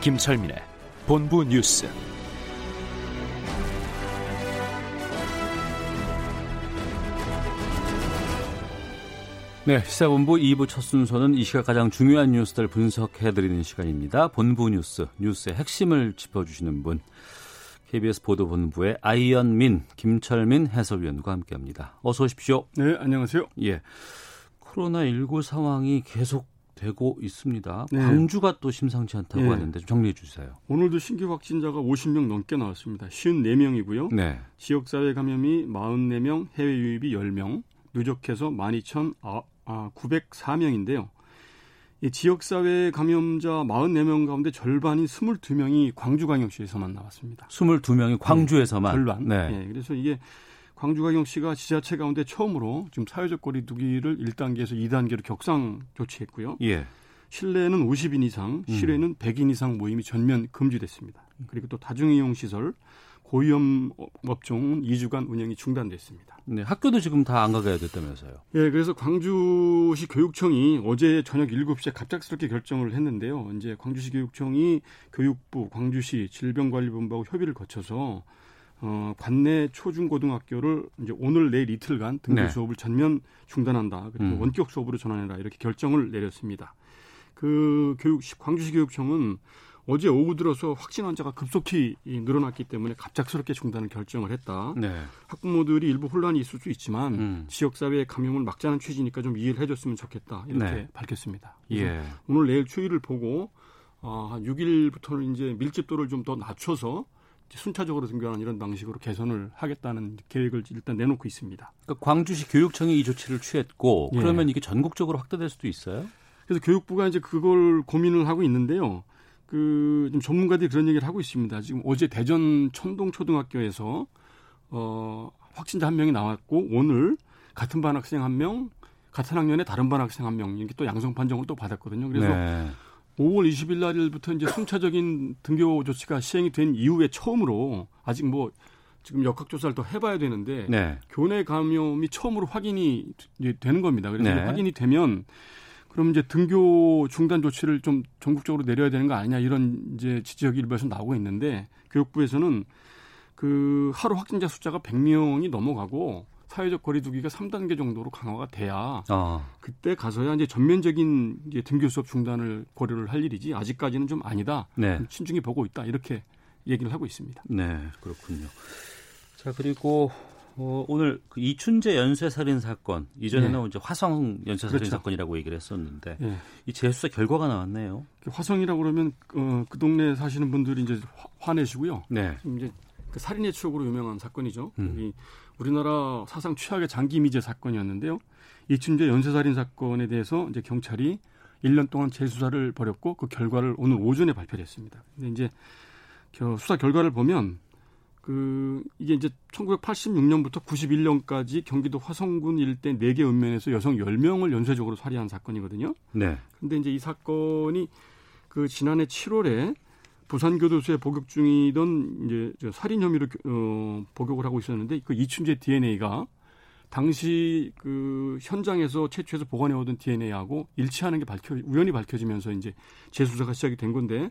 김철민의 본부 뉴스. 네, 시사본부 2부 첫 순서는 이 시각 가장 중요한 뉴스들 분석해드리는 시간입니다. 본부 뉴스, 뉴스의 핵심을 짚어주시는 분, KBS 보도본부의 아이언민, 김철민 해설위원과 함께합니다. 어서 오십시오. 네, 안녕하세요. 예, 코로나19 상황이 계속 되고 있습니다. 네. 광주가 또 심상치 않다고 네. 하는데 좀 정리해 주세요. 오늘도 신규 확진자가 50명 넘게 나왔습니다. 54명이고요. 네, 지역사회 감염이 44명, 해외 유입이 10명, 누적해서 12,904명인데요. 이 지역사회 감염자 44명 가운데 절반인 22명이 광주광역시에서만 나왔습니다. 22명이 광주에서만. 절반. 네. 예, 그래서 이게 광주광역 시가 지자체 가운데 처음으로 지금 사회적 거리두기를 1단계에서 2단계로 격상 조치했고요. 예. 실내에는 50인 이상, 실외는 100인 이상 모임이 전면 금지됐습니다. 그리고 또 다중이용 시설, 고위험 업종은 2주간 운영이 중단됐습니다. 네, 학교도 지금 다 안 가게 됐다면서요. 예, 그래서 광주시 교육청이 어제 저녁 7시에 갑작스럽게 결정을 했는데요. 이제 광주시 교육청이 교육부, 광주시 질병관리본부하고 협의를 거쳐서 어, 관내 초중고등학교를 이제 오늘 내일 이틀간 등교 네. 수업을 전면 중단한다. 그리고 음. 원격 수업으로 전환해라 이렇게 결정을 내렸습니다. 그 교육 광주시 교육청은 어제 오후 들어서 확진 환자가 급속히 이 늘어났기 때문에 갑작스럽게 중단을 결정을 했다. 네. 학부모들이 일부 혼란이 있을 수 있지만 음. 지역사회의 감염을 막자는 취지니까 좀 이해를 해줬으면 좋겠다 이렇게 네. 밝혔습니다. 예. 오늘 내일 추이를 보고 아, 한 6일부터는 이제 밀집도를 좀 더 낮춰서 순차적으로 등교하는 이런 방식으로 개선을 하겠다는 계획을 일단 내놓고 있습니다. 그러니까 광주시 교육청이 이 조치를 취했고 예. 그러면 이게 전국적으로 확대될 수도 있어요? 그래서 교육부가 이제 그걸 고민을 하고 있는데요. 그, 좀 전문가들이 그런 얘기를 하고 있습니다. 지금 어제 대전 천동 초등학교에서, 어, 확진자 한 명이 나왔고, 오늘 같은 반 학생 한 명, 같은 학년에 다른 반 학생 한 명, 이렇게 또 양성 판정을 또 받았거든요. 그래서 네. 5월 20일 날부터 이제 순차적인 등교 조치가 시행이 된 이후에 처음으로 아직 뭐 지금 역학조사를 더 해봐야 되는데 네. 교내 감염이 처음으로 확인이 되는 겁니다. 그래서 네. 확인이 되면 그럼 이제 등교 중단 조치를 좀 전국적으로 내려야 되는 거 아니냐 이런 이제 지적 일부에서 나오고 있는데 교육부에서는 그 하루 확진자 숫자가 100명이 넘어가고 사회적 거리두기가 3단계 정도로 강화가 돼야 어. 그때 가서야 이제 전면적인 이제 등교 수업 중단을 고려를 할 일이지 아직까지는 좀 아니다. 네. 좀 신중히 보고 있다. 이렇게 얘기를 하고 있습니다. 네, 그렇군요. 자, 그리고 어, 오늘 그 이춘재 연쇄살인 사건 이전에는 네. 이제 화성 연쇄살인 그렇죠. 사건이라고 얘기를 했었는데 예. 이 재수사 결과가 나왔네요. 화성이라고 그러면 어, 그 동네 사시는 분들이 이제 화- 화내시고요. 네. 이제 그 살인의 추억으로 유명한 사건이죠. 음. 이 우리나라 사상 최악의 장기 미제 사건이었는데요. 이춘재 연쇄살인 사건에 대해서 이제 경찰이 1년 동안 재수사를 벌였고 그 결과를 오늘 오전에 발표를 했습니다. 근데 이제 겨- 수사 결과를 보면 그 이게 이제 1986년부터 91년까지 경기도 화성군 일대 4개 읍면에서 여성 10명을 연쇄적으로 살해한 사건이거든요. 네. 근데 이제 이 사건이 그 지난해 7월에 부산교도소에 복역 중이던 이제 저 살인 혐의로 어, 복역을 하고 있었는데 그 이춘재 DNA가 당시 그 현장에서 채취해서 보관해 오던 DNA하고 일치하는 게 밝혀 우연히 밝혀지면서 이제 재수사가 시작이 된 건데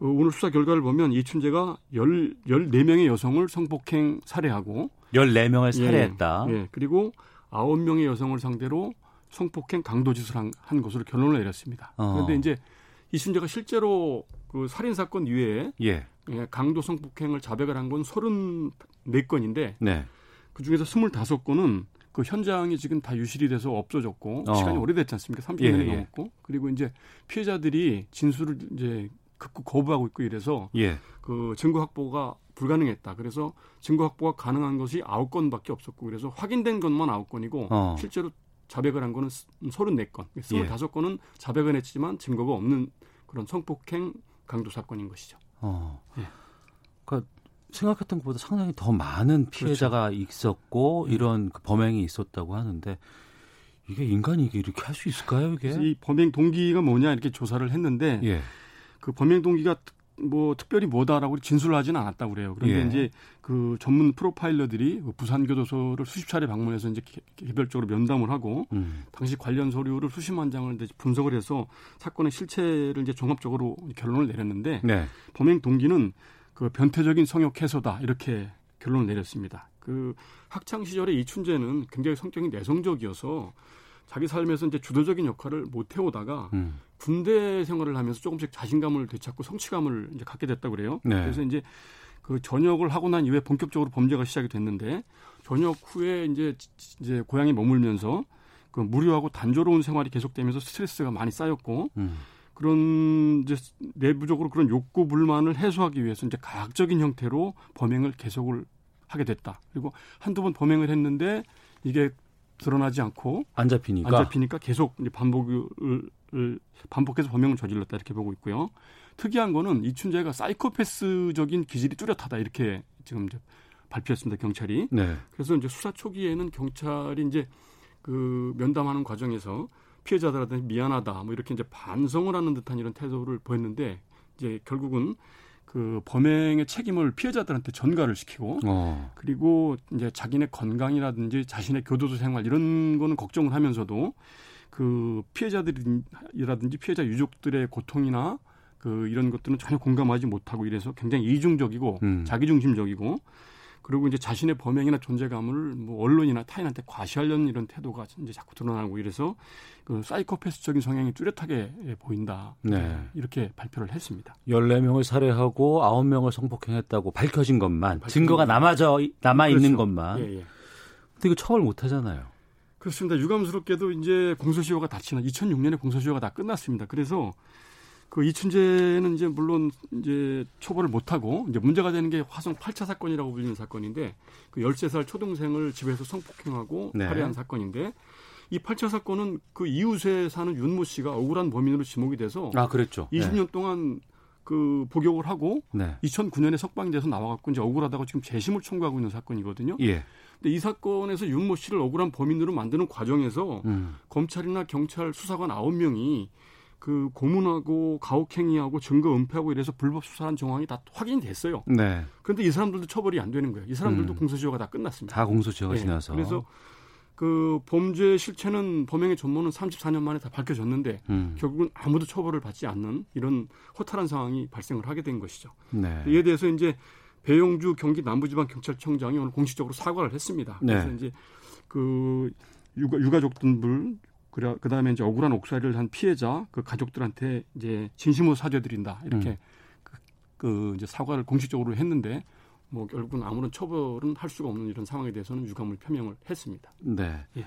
어, 오늘 수사 결과를 보면 이춘재가 열 14명의 여성을 성폭행 살해하고 14명을 살해했다. 예, 예. 그리고 9명의 여성을 상대로 성폭행 강도짓을 한, 한 것으로 결론을 내렸습니다. 어. 그런데 이제 이순재가 실제로 그 살인 사건 이외에 예. 예, 강도 성폭행을 자백을 한 건 34건인데 네. 그 중에서 25건은 그 현장이 지금 다 유실이 돼서 없어졌고 어. 시간이 오래됐지 않습니까? 30년이 예, 예. 넘었고 그리고 이제 피해자들이 진술을 이제 극구 거부하고 있고 이래서 예. 그 증거 확보가 불가능했다. 그래서 증거 확보가 가능한 것이 아홉 건밖에 없었고 그래서 확인된 것만 아홉 건이고 어. 실제로 자백을 한 거는 34건, 25건은 예. 자백은 했지만 증거가 없는 그런 성폭행 강도 사건인 것이죠. 어. 예. 그러니까 생각했던 것보다 상당히 더 많은 피해자가 그렇죠. 있었고 예. 이런 그 범행이 있었다고 하는데 이게 인간이 이게 이렇게 할 수 있을까요? 이게 이 범행 동기가 뭐냐 이렇게 조사를 했는데 예. 그 범행 동기가 뭐 특별히 뭐다라고 진술을 하지는 않았다고 그래요. 그런데 예. 이제 그 전문 프로파일러들이 그 부산 교도소를 수십 차례 방문해서 이제 개별적으로 면담을 하고 음. 당시 관련 서류를 수십만 장을 이제 분석을 해서 사건의 실체를 이제 종합적으로 결론을 내렸는데 네. 범행 동기는 그 변태적인 성욕 해소다 이렇게 결론을 내렸습니다. 그 학창 시절에 이춘재는 굉장히 성격이 내성적이어서 자기 삶에서 이제 주도적인 역할을 못 해오다가 음. 군대 생활을 하면서 조금씩 자신감을 되찾고 성취감을 이제 갖게 됐다 그래요. 네. 그래서 이제 그 전역을 하고 난 이후에 본격적으로 범죄가 시작이 됐는데 전역 후에 이제 이제 고향에 머물면서 그 무료하고 단조로운 생활이 계속되면서 스트레스가 많이 쌓였고 음. 그런 이제 내부적으로 그런 욕구 불만을 해소하기 위해서 이제 가학적인 형태로 범행을 계속을 하게 됐다. 그리고 한두 번 범행을 했는데 이게 드러나지 않고 안 잡히니까 안 잡히니까 계속 반복을 반복해서 범행을 저질렀다 이렇게 보고 있고요. 특이한 거는 이춘재가 사이코패스적인 기질이 뚜렷하다 이렇게 지금 이제 발표했습니다 경찰이. 네. 그래서 이제 수사 초기에는 경찰이 이제 그 면담하는 과정에서 피해자들한테 미안하다 뭐 이렇게 이제 반성을 하는 듯한 이런 태도를 보였는데 이제 결국은 그 범행의 책임을 피해자들한테 전가를 시키고 어. 그리고 이제 자기네 건강이라든지 자신의 교도소 생활 이런 거는 걱정을 하면서도 그 피해자들이라든지 피해자 유족들의 고통이나 그 이런 것들은 전혀 공감하지 못하고 이래서 굉장히 이중적이고 음. 자기중심적이고 그리고 이제 자신의 범행이나 존재감을 뭐 언론이나 타인한테 과시하려는 이런 태도가 이제 자꾸 드러나고 이래서 그 사이코패스적인 성향이 뚜렷하게 보인다. 네. 이렇게 발표를 했습니다. 14명을 살해하고 9명을 성폭행했다고 밝혀진 것만 증거가 남아져 남아 있는 그렇죠. 것만. 예, 예. 근데 이거 처벌 못 하잖아요. 그렇습니다. 유감스럽게도 이제 공소시효가 다 지나 2006년에 공소시효가 다 끝났습니다. 그래서 그 이춘재는 이제 물론 이제 처벌을 못 하고 이제 문제가 되는 게 화성 8차 사건이라고 불리는 사건인데 그 13살 초등생을 집에서 성폭행하고 네. 살해한 사건인데 이 8차 사건은 그 이웃에 사는 윤모 씨가 억울한 범인으로 지목이 돼서 아, 그랬죠. 20년 네. 동안 그 복역을 하고 네. 2009년에 석방돼서 나와갖고 이제 억울하다고 지금 재심을 청구하고 있는 사건이거든요. 예. 근데 이 사건에서 윤모 씨를 억울한 범인으로 만드는 과정에서 음. 검찰이나 경찰 수사관 9명이 그 고문하고 가혹행위하고 증거 은폐하고 이래서 불법 수사한 정황이 다 확인이 됐어요. 네. 그런데 이 사람들도 처벌이 안 되는 거예요. 이 사람들도 음. 공소시효가 다 끝났습니다. 다 공소시효가 네. 지나서. 그래서 그 범죄 실체는 범행의 전모는 34년 만에 다 밝혀졌는데 음. 결국은 아무도 처벌을 받지 않는 이런 허탈한 상황이 발생을 하게 된 것이죠. 네. 이에 대해서 이제 배용주 경기 남부지방 경찰청장이 오늘 공식적으로 사과를 했습니다. 네. 그래서 이제 그 유가, 유가족분들 그래 그다음에 이제 억울한 옥살이를 한 피해자 그 가족들한테 이제 진심으로 사죄드린다 이렇게 음. 그, 그 이제 사과를 공식적으로 했는데 뭐 결국은 아무런 처벌은 할 수가 없는 이런 상황에 대해서는 유감을 표명을 했습니다. 네. 예.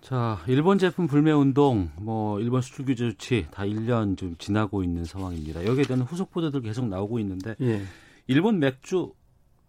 자, 일본 제품 불매 운동, 뭐 일본 수출 규제 조치 다 1년 좀 지나고 있는 상황입니다. 여기에 대한 후속 보도들 계속 나오고 있는데 예. 일본 맥주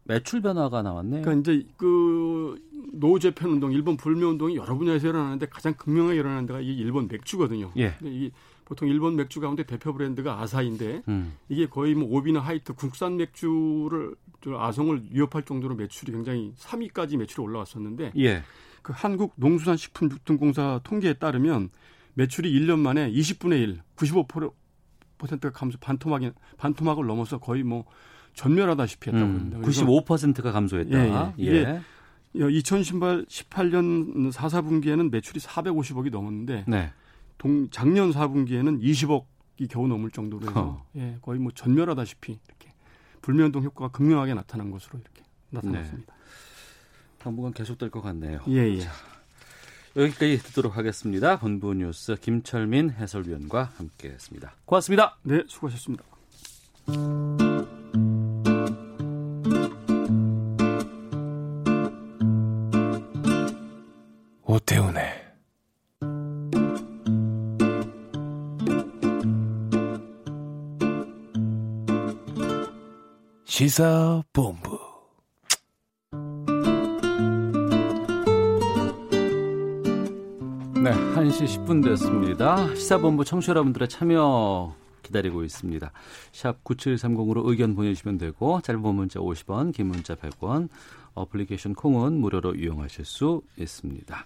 매출 변화가 나왔네요. 그러니까 이제 그 노재팬 운동, 일본 불매 운동이 여러 분야에서 일어나는데 가장 극명하게 일어나는 데가 이 일본 맥주거든요. 예. 이 보통 일본 맥주 가운데 대표 브랜드가 아사인데 음. 이게 거의 뭐 오비나 하이트 국산 맥주를 아성을 위협할 정도로 매출이 굉장히 3위까지 매출이 올라왔었는데 예. 그 한국 농수산식품유통공사 통계에 따르면 매출이 1년 만에 20분의 1, 95%가 감소 반토막이 반토막을 넘어서 거의 뭐 전멸하다시피 했다고 음, 합니다. 95%가 감소했다. 예, 예. 이게 2018년 4, 4분기에는 매출이 450억이 넘었는데 네. 동, 작년 4분기에는 20억이 겨우 넘을 정도로 해서 어. 예, 거의 뭐 전멸하다시피 이렇게 불면동 효과가 극명하게 나타난 것으로 이렇게 나타났습니다. 네. 당분간 계속될 것 같네요. 예, 예. 자, 여기까지 듣도록 하겠습니다. 본부 뉴스 김철민 해설위원과 함께했습니다. 고맙습니다. 네, 수고하셨습니다. 오태훈의 시사본부 11시 10분 됐습니다. 시사본부 청취자 여러분들의 참여 기다리고 있습니다. 샵 9730으로 의견 보내주시면 되고 짧은 문자 50원, 긴 문자 100원, 어플리케이션 콩은 무료로 이용하실 수 있습니다.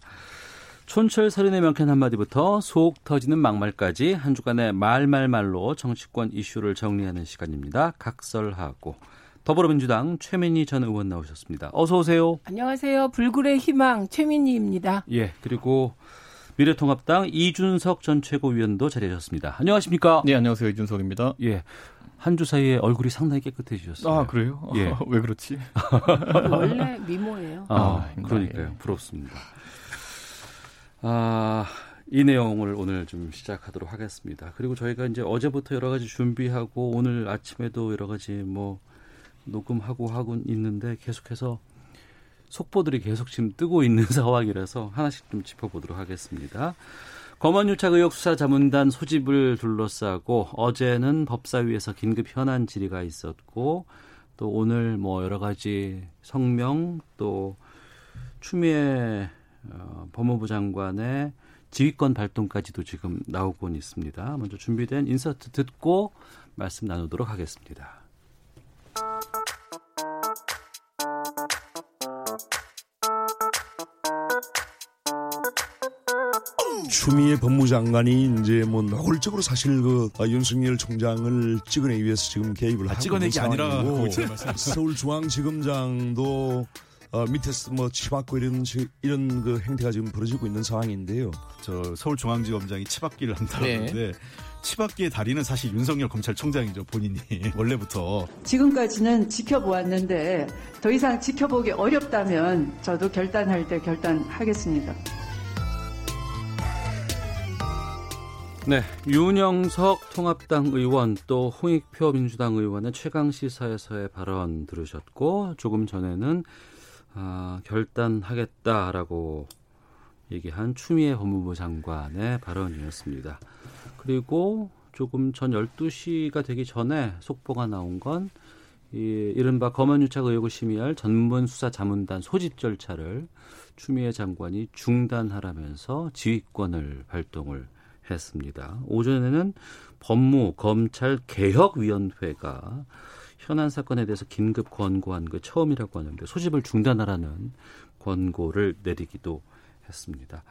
촌철 살인의 명쾌한 한마디부터 속 터지는 막말까지 한 주간의 말말말로 정치권 이슈를 정리하는 시간입니다. 각설하고 더불어민주당 최민희 전 의원 나오셨습니다. 어서 오세요. 안녕하세요. 불굴의 희망 최민희입니다. 예, 그리고 미래통합당 이준석 전 최고위원도 자리하셨습니다. 안녕하십니까? 네, 안녕하세요. 이준석입니다. 예. 한 주 사이에 얼굴이 상당히 깨끗해지셨어요. 아, 그래요? 예. 왜 그렇지? 원래 미모예요. 아, 아, 그러니까요. 예. 부럽습니다. 아, 이 내용을 오늘 좀 시작하도록 하겠습니다. 그리고 저희가 이제 어제부터 여러 가지 준비하고 오늘 아침에도 여러 가지 뭐 녹음하고 하고 있는데 계속해서 속보들이 계속 지금 뜨고 있는 상황이라서 하나씩 좀 짚어보도록 하겠습니다. 검언유착 의혹 수사 자문단 소집을 둘러싸고 어제는 법사위에서 긴급 현안 질의가 있었고 또 오늘 뭐 여러 가지 성명 또 추미애 어, 법무부 장관의 지휘권 발동까지도 지금 나오곤 있습니다. 먼저 준비된 인서트 듣고 말씀 나누도록 하겠습니다. 추미애 법무장관이 이제 뭐 노골적으로 사실 그 아, 윤석열 총장을 찍어내기 위해서 지금 개입을 하고 찍어내기 있는 아니라. 서울중앙지검장도 어, 밑에서 뭐 치받고 이런 시- 이런 그 행태가 지금 벌어지고 있는 상황인데요. 저 서울중앙지검장이 치받기를 한다는데 치받기의 다리는 사실 윤석열 검찰총장이죠 본인이 원래부터 지금까지는 지켜보았는데 더 이상 지켜보기 어렵다면 저도 결단할 때 결단하겠습니다. 네, 윤영석 통합당 의원 또 홍익표 민주당 의원의 최강 시사에서의 발언 들으셨고 조금 전에는 아, 결단하겠다라고 얘기한 추미애 법무부 장관의 발언이었습니다. 그리고 조금 전 12시가 되기 전에 속보가 나온 건 이, 이른바 검언유착 의혹을 심의할 전문 수사 자문단 소집 절차를 추미애 장관이 중단하라면서 지휘권을 발동을 했습니다. 오전에는 법무 검찰 개혁위원회가 현안 사건에 대해서 긴급 권고한 그 처음이라고 하는데 소집을 중단하라는 권고를 내리기도 했습니다.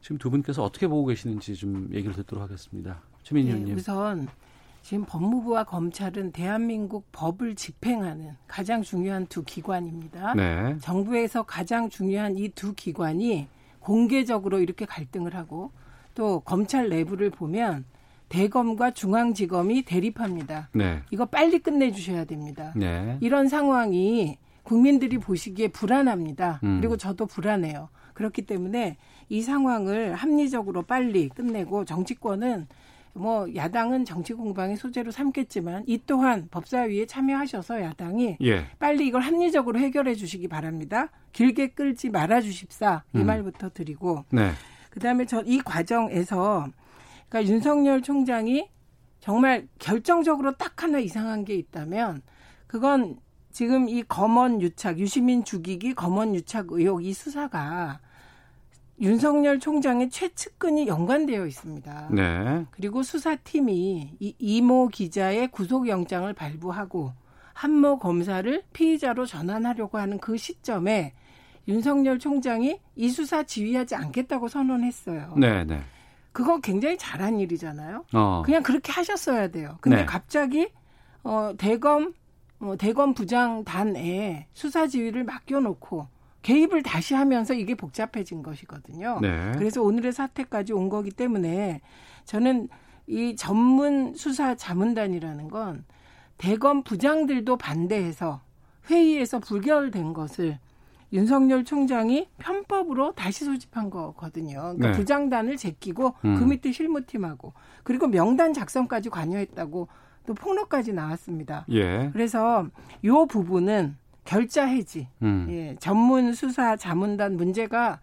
지금 두 분께서 어떻게 보고 계시는지 좀 얘기를 듣도록 하겠습니다. 최민희 네, 의원님. 우선 지금 법무부와 검찰은 대한민국 법을 집행하는 가장 중요한 두 기관입니다. 네. 정부에서 가장 중요한 이 두 기관이 공개적으로 이렇게 갈등을 하고 또 검찰 내부를 보면 대검과 중앙지검이 대립합니다. 네. 이거 빨리 끝내주셔야 됩니다. 네. 이런 상황이 국민들이 보시기에 불안합니다. 음. 그리고 저도 불안해요. 그렇기 때문에 이 상황을 합리적으로 빨리 끝내고 정치권은 뭐 야당은 정치 공방의 소재로 삼겠지만 이 또한 법사위에 참여하셔서 야당이 예. 빨리 이걸 합리적으로 해결해 주시기 바랍니다. 길게 끌지 말아 주십사 이 음. 말부터 드리고 네. 그다음에 저 이 과정에서 그러니까 윤석열 총장이 정말 결정적으로 딱 하나 이상한 게 있다면 그건 지금 이 검언 유착 유시민 죽이기 검언 유착 의혹 이 수사가 윤석열 총장의 최측근이 연관되어 있습니다. 네. 그리고 수사팀이 이 이모 기자의 구속영장을 발부하고 한모 검사를 피의자로 전환하려고 하는 그 시점에 윤석열 총장이 이 수사 지휘하지 않겠다고 선언했어요. 네. 네. 그건 굉장히 잘한 일이잖아요. 어. 그냥 그렇게 하셨어야 돼요. 근데 네. 갑자기 어 대검 어, 대검 부장단에 수사 지휘를 맡겨놓고 개입을 다시 하면서 이게 복잡해진 것이거든요. 네. 그래서 오늘의 사태까지 온 거기 때문에 저는 이 전문 수사 자문단이라는 건 대검 부장들도 반대해서 회의에서 불결된 것을 윤석열 총장이 편법으로 다시 소집한 거거든요. 그러니까 네. 부장단을 제끼고 음. 그 밑에 실무팀하고 그리고 명단 작성까지 관여했다고 또 폭로까지 나왔습니다. 예. 그래서 요 부분은 결자 해지, 음. 예, 전문 수사 자문단 문제가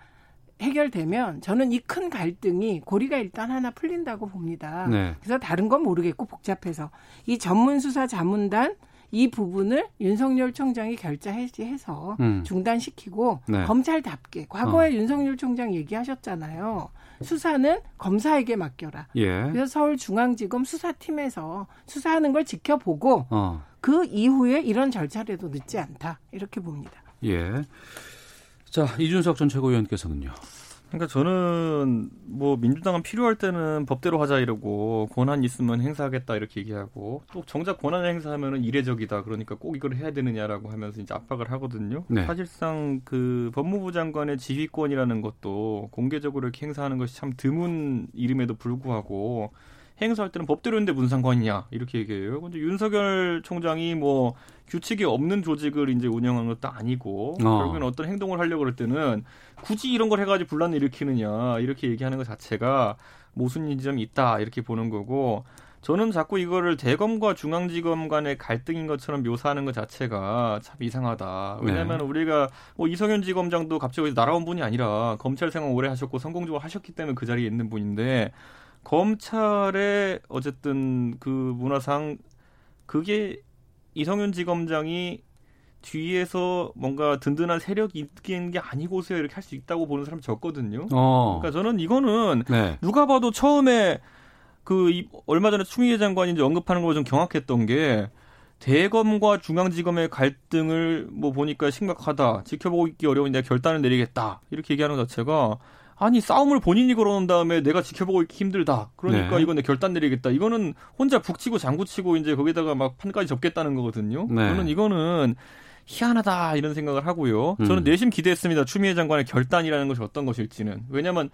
해결되면 저는 이 큰 갈등이 고리가 일단 하나 풀린다고 봅니다. 네. 그래서 다른 건 모르겠고 복잡해서 이 전문 수사 자문단 이 부분을 윤석열 총장이 결자 해지해서 음. 중단시키고 네. 검찰답게 과거에 윤석열 총장 얘기하셨잖아요. 수사는 검사에게 맡겨라. 예. 그래서 서울중앙지검 수사팀에서 수사하는 걸 지켜보고 어. 그 이후에 이런 절차라도 늦지 않다 이렇게 봅니다. 예. 자 이준석 전 최고위원께서는요. 그러니까 저는 뭐 민주당은 필요할 때는 법대로 하자 이러고 권한 있으면 행사하겠다 이렇게 얘기하고 또 정작 권한을 행사하면은 이례적이다 그러니까 꼭 이걸 해야 되느냐라고 하면서 이제 압박을 하거든요. 네. 사실상 그 법무부 장관의 지휘권이라는 것도 공개적으로 이렇게 행사하는 것이 참 드문 이름에도 불구하고 행사할 때는 법대로 했는데 무슨 상관이냐 이렇게 얘기해요. 근데 윤석열 총장이 뭐 규칙이 없는 조직을 이제 운영한 것도 아니고 어. 결국엔 어떤 행동을 하려고 그럴 때는 굳이 이런 걸 해가지고 분란을 일으키느냐 이렇게 얘기하는 것 자체가 모순 지점이 있다 이렇게 보는 거고 저는 자꾸 이거를 대검과 중앙지검 간의 갈등인 것처럼 묘사하는 것 자체가 참 이상하다. 왜냐하면 네. 우리가 뭐 이성윤 지검장도 갑자기 날아온 분이 아니라 검찰 생활 오래 하셨고 성공적으로 하셨기 때문에 그 자리에 있는 분인데 검찰의 어쨌든 그 문화상 그게 이성윤 지검장이 뒤에서 뭔가 든든한 세력이 있는 게 아니고서 이렇게 할 수 있다고 보는 사람 적거든요. 어. 그러니까 저는 이거는 네. 누가 봐도 처음에 그 이- 얼마 전에 추미애 장관이 이제 언급하는 거좀 경악했던 게 대검과 중앙지검의 갈등을 뭐 보니까 심각하다. 지켜보고 있기 내가 결단을 내리겠다. 이렇게 얘기하는 것 자체가 아니 싸움을 본인이 걸어놓은 다음에 내가 지켜보고 있기 힘들다. 그러니까 네. 이건 내 결단 내리겠다. 이거는 혼자 북치고 장구치고 이제 거기다가 막 판까지 접겠다는 거거든요. 네. 저는 이거는 희한하다 이런 생각을 하고요. 음. 저는 내심 기대했습니다. 추미애 장관의 결단이라는 것이 어떤 것일지는. 왜냐하면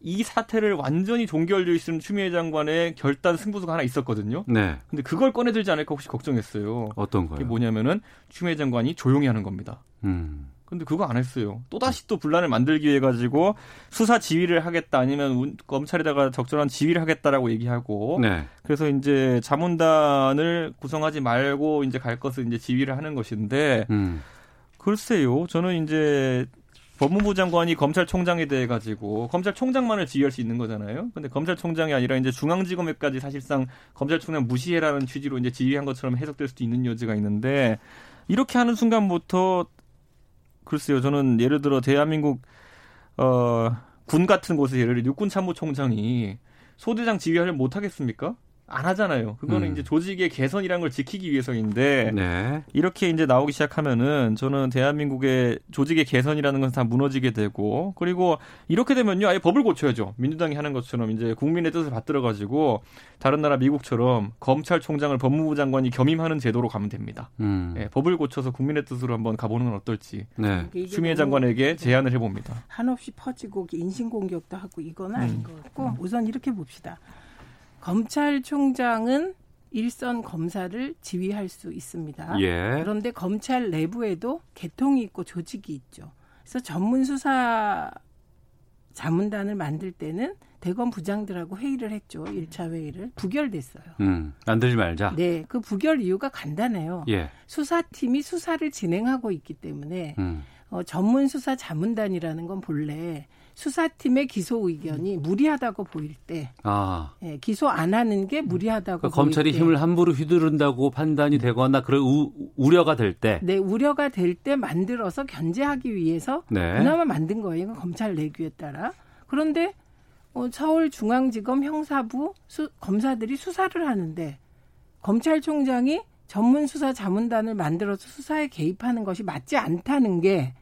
이 사태를 완전히 종결되어 있는 추미애 장관의 결단 승부수가 하나 있었거든요. 네. 근데 그걸 꺼내들지 않을까 혹시 걱정했어요. 어떤 그게 거요? 뭐냐면은 추미애 장관이 조용히 하는 겁니다. 음. 근데 그거 안 했어요. 또 다시 또 분란을 만들기 위해 가지고 수사 지휘를 하겠다 아니면 운- 검찰에다가 적절한 지휘를 하겠다라고 얘기하고 네. 그래서 이제 자문단을 구성하지 말고 이제 갈 것을 이제 지휘를 하는 것인데 음. 글쎄요. 저는 이제 법무부 장관이 검찰총장에 대해 가지고 검찰총장만을 지휘할 수 있는 거잖아요. 근데 검찰총장이 아니라 이제 중앙지검에까지 사실상 검찰총장 무시해라는 취지로 이제 지휘한 것처럼 해석될 수도 있는 여지가 있는데 이렇게 하는 순간부터 글쎄요. 저는 예를 들어 대한민국 어 군 같은 곳에 예를 들어 육군 참모총장이 소대장 지휘를 못 하겠습니까? 안 하잖아요. 그거는 음. 이제 조직의 개선이라는 걸 지키기 위해서인데 네. 이렇게 이제 나오기 시작하면은 저는 대한민국의 조직의 개선이라는 건다 무너지게 되고 그리고 이렇게 되면요 아예 법을 고쳐야죠 민주당이 하는 것처럼 이제 국민의 뜻을 받들어 가지고 다른 나라 미국처럼 검찰총장을 법무부 장관이 겸임하는 제도로 가면 됩니다. 음. 예, 법을 고쳐서 국민의 뜻으로 한번 가보는 건 어떨지 네. 추미애 장관에게 제안을 해봅니다. 한없이 퍼지고 인신공격도 하고 이건 아닌 음. 것 같고 우선 이렇게 봅시다. 검찰총장은 일선 검사를 지휘할 수 있습니다. 예. 그런데 검찰 내부에도 개통이 있고 조직이 있죠. 그래서 전문 수사 자문단을 만들 때는 대검 부장들하고 회의를 했죠. 1차 회의를 부결됐어요. 음. 만들지 말자. 네, 그 부결 이유가 간단해요. 예. 수사팀이 수사를 진행하고 있기 때문에 음. 어, 전문 수사 자문단이라는 건 본래 수사팀의 기소 의견이 무리하다고 보일 때 아. 예, 기소 안 하는 게 무리하다고 그러니까 보일 검찰이 때, 힘을 함부로 휘두른다고 판단이 되거나 그런 우, 우려가 될 때. 네, 우려가 될 때 만들어서 견제하기 위해서 네. 그나마 만든 거예요. 이건 검찰 내규에 따라. 그런데 어, 서울중앙지검 형사부 수, 검사들이 수사를 하는데 검찰총장이 전문 수사 자문단을 만들어서 수사에 개입하는 것이 맞지 않다는 게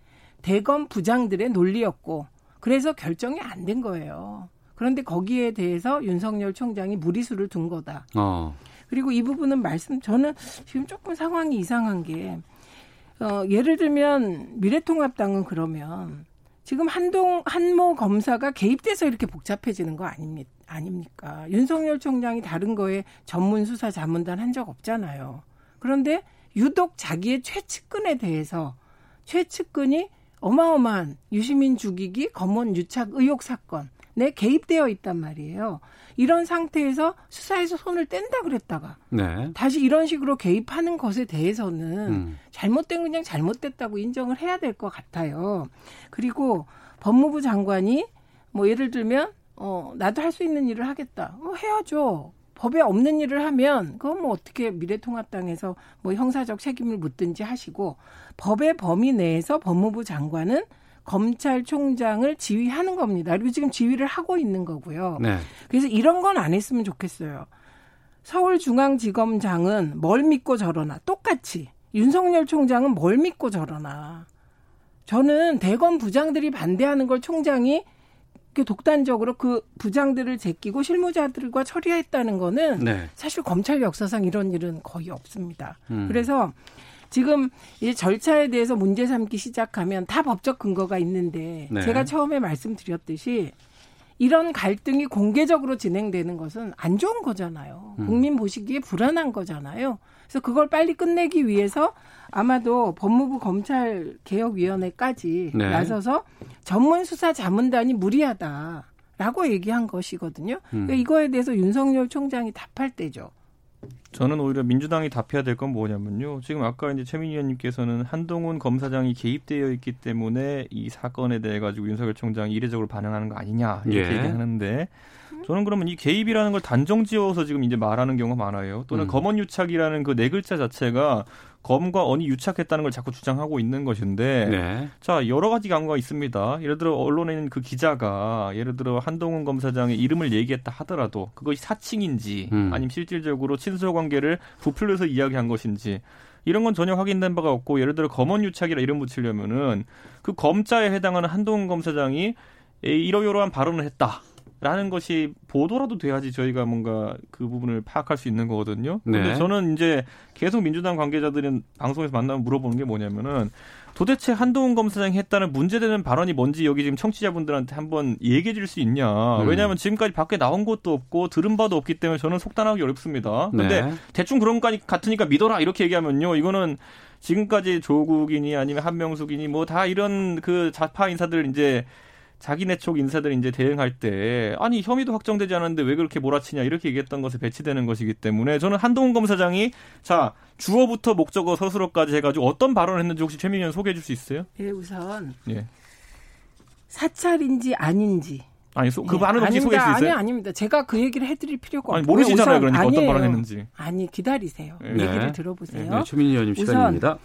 대검 부장들의 논리였고 그래서 결정이 안 된 거예요. 그런데 거기에 대해서 윤석열 총장이 무리수를 둔 거다. 어. 그리고 이 부분은 말씀 저는 지금 조금 상황이 이상한 게 어, 예를 들면 미래통합당은 그러면 지금 한동 한모 검사가 개입돼서 이렇게 복잡해지는 거 아닙니까? 아닙니까? 윤석열 총장이 다른 거에 전문 수사 자문단 한 적 없잖아요. 그런데 유독 자기의 최측근에 대해서 최측근이 어마어마한 유시민 죽이기 검언 유착 의혹 사건 내 개입되어 있단 말이에요. 이런 상태에서 수사에서 손을 뗀다 그랬다가 네. 다시 이런 식으로 개입하는 것에 대해서는 음. 잘못된 그냥 잘못됐다고 인정을 해야 될 것 같아요. 그리고 법무부 장관이 뭐 예를 들면 어 나도 할 수 있는 일을 하겠다. 뭐 해야죠. 법에 없는 일을 하면 그건 뭐 어떻게 미래통합당에서 뭐 형사적 책임을 묻든지 하시고 법의 범위 내에서 법무부 장관은 검찰총장을 지휘하는 겁니다. 그리고 지금 지휘를 하고 있는 거고요. 네. 그래서 이런 건 안 했으면 좋겠어요. 서울중앙지검장은 뭘 믿고 저러나 똑같이 윤석열 총장은 뭘 믿고 저러나 저는 대검 부장들이 반대하는 걸 총장이 독단적으로 그 부장들을 제끼고 실무자들과 처리했다는 거는 네. 사실 검찰 역사상 이런 일은 거의 없습니다. 음. 그래서 지금 이 절차에 대해서 문제 삼기 시작하면 다 법적 근거가 있는데 네. 제가 처음에 말씀드렸듯이 이런 갈등이 공개적으로 진행되는 것은 안 좋은 거잖아요. 음. 국민 보시기에 불안한 거잖아요. 그래서 그걸 빨리 끝내기 위해서 아마도 법무부 검찰 개혁위원회까지 네. 나서서 전문 수사 자문단이 무리하다 라고 얘기한 것이거든요. 음. 그러니까 이거에 대해서 윤석열 총장이 답할 때죠. 저는 오히려 민주당이 답해야 될 건 뭐냐면요. 지금 아까 이제 최민희 의원님께서는 한동훈 검사장이 개입되어 있기 때문에 이 사건에 대해 가지고 윤석열 총장이 이례적으로 반응하는 거 아니냐 이렇게 예. 얘기하는데 저는 그러면 이 개입이라는 걸 단정 지어서 지금 이제 말하는 경우가 많아요. 또는 음. 검언 유착이라는 그 네 글자 자체가 검과 언이 유착했다는 걸 자꾸 주장하고 있는 것인데 네. 자 여러 가지 경우가 있습니다. 예를 들어 언론에 있는 그 기자가 예를 들어 한동훈 검사장의 이름을 얘기했다 하더라도 그것이 사칭인지 음. 아니면 실질적으로 친서 관계를 부풀려서 이야기한 것인지 이런 건 전혀 확인된 바가 없고 예를 들어 검언 유착이라 이름 붙이려면은 그 검자에 해당하는 한동훈 검사장이 이러이러한 발언을 했다. 라는 것이 보도라도 돼야지 저희가 뭔가 그 부분을 파악할 수 있는 거거든요. 근데 네. 저는 이제 계속 민주당 관계자들은 방송에서 만나면 물어보는 게 뭐냐면은 도대체 한동훈 검사장이 했다는 문제되는 발언이 뭔지 여기 지금 청취자분들한테 한번 얘기해 줄 수 있냐. 음. 왜냐하면 지금까지 밖에 나온 것도 없고 들은 바도 없기 때문에 저는 속단하기 어렵습니다. 근데 네. 대충 그런 거 같으니까 믿어라 이렇게 얘기하면요. 이거는 지금까지 조국이니 아니면 한명숙이니 뭐 다 이런 그 좌파 인사들 이제 자기네 쪽 인사들이 이제 대응할 때 아니 혐의도 확정되지 않았는데 왜 그렇게 몰아치냐 이렇게 얘기했던 것에 배치되는 것이기 때문에 저는 한동훈 검사장이 자 주어부터 목적어 서술어까지 해가지고 어떤 발언을 했는지 혹시 최민희 의원 소개해 줄 수 있어요? 예, 우선 예. 사찰인지 아닌지. 아니 소, 그 예, 발언 혹시 소개해 아닙니다. 줄수 있어요? 아니 아닙니다. 제가 그 얘기를 해드릴 필요가 아니 없고요. 모르시잖아요. 우선 그러니까 어떤 아니에요. 발언 했는지. 아니 기다리세요. 네. 얘기를 들어보세요. 네, 최민희 의원님 시간입니다.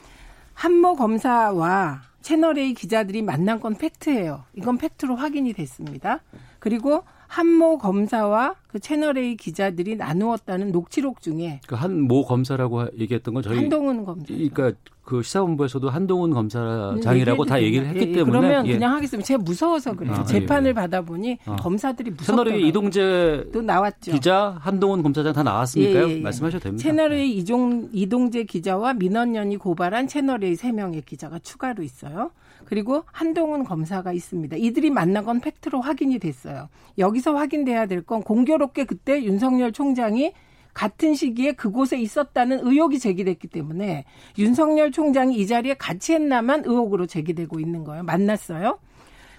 한모 검사와 채널A 기자들이 만난 건 팩트예요. 이건 팩트로 확인이 됐습니다. 그리고 한모 검사와 그 채널A 기자들이 나누었다는 녹취록 중에 그 한 모 검사라고 하- 얘기했던 건 저희 한동훈 검사. 그러니까 그 시사본부에서도 한동훈 검사장이라고 다 얘기를 했기 예, 예, 때문에 그러면 예. 그냥 하겠습니다. 제가 무서워서 그래요. 아, 재판을 예, 예. 받아보니 아. 검사들이 무섭더라고요. 채널의 이동재 또 나왔죠. 기자, 한동훈 검사장 다 나왔으니까요. 예. 말씀하셔도 됩니다. 채널A 이종, 이동재 기자와 민원연이 고발한 채널A 3명의 기자가 추가로 있어요. 그리고 한동훈 검사가 있습니다. 이들이 만난 건 팩트로 확인이 됐어요. 여기서 확인돼야 될 건 공교롭게 그때 윤석열 총장이 같은 시기에 그곳에 있었다는 의혹이 제기됐기 때문에 윤석열 총장이 이 자리에 같이 했나만 의혹으로 제기되고 있는 거예요. 만났어요.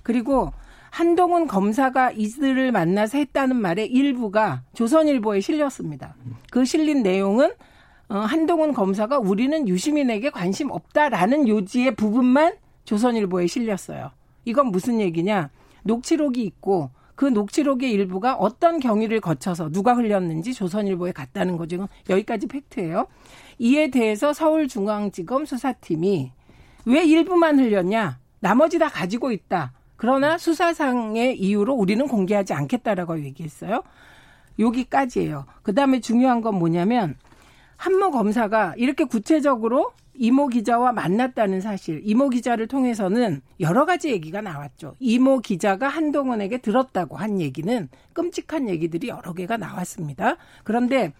그리고 한동훈 검사가 이들을 만나서 했다는 말의 일부가 조선일보에 실렸습니다. 그 실린 내용은 어, 한동훈 검사가 우리는 유시민에게 관심 없다라는 요지의 부분만 조선일보에 실렸어요. 이건 무슨 얘기냐? 녹취록이 있고 그 녹취록의 일부가 어떤 경위를 거쳐서 누가 흘렸는지 조선일보에 갔다는 거죠. 여기까지 팩트예요. 이에 대해서 서울중앙지검 수사팀이 왜 일부만 흘렸냐? 나머지 다 가지고 있다. 그러나 수사상의 이유로 우리는 공개하지 않겠다라고 얘기했어요. 여기까지예요. 그다음에 중요한 건 뭐냐면 한모 검사가 이렇게 구체적으로 이모 기자와 만났다는 사실, 이모 기자를 통해서는 여러 가지 얘기가 나왔죠. 이모 기자가 한동훈에게 들었다고 한 얘기는 끔찍한 얘기들이 여러 개가 나왔습니다. 그런데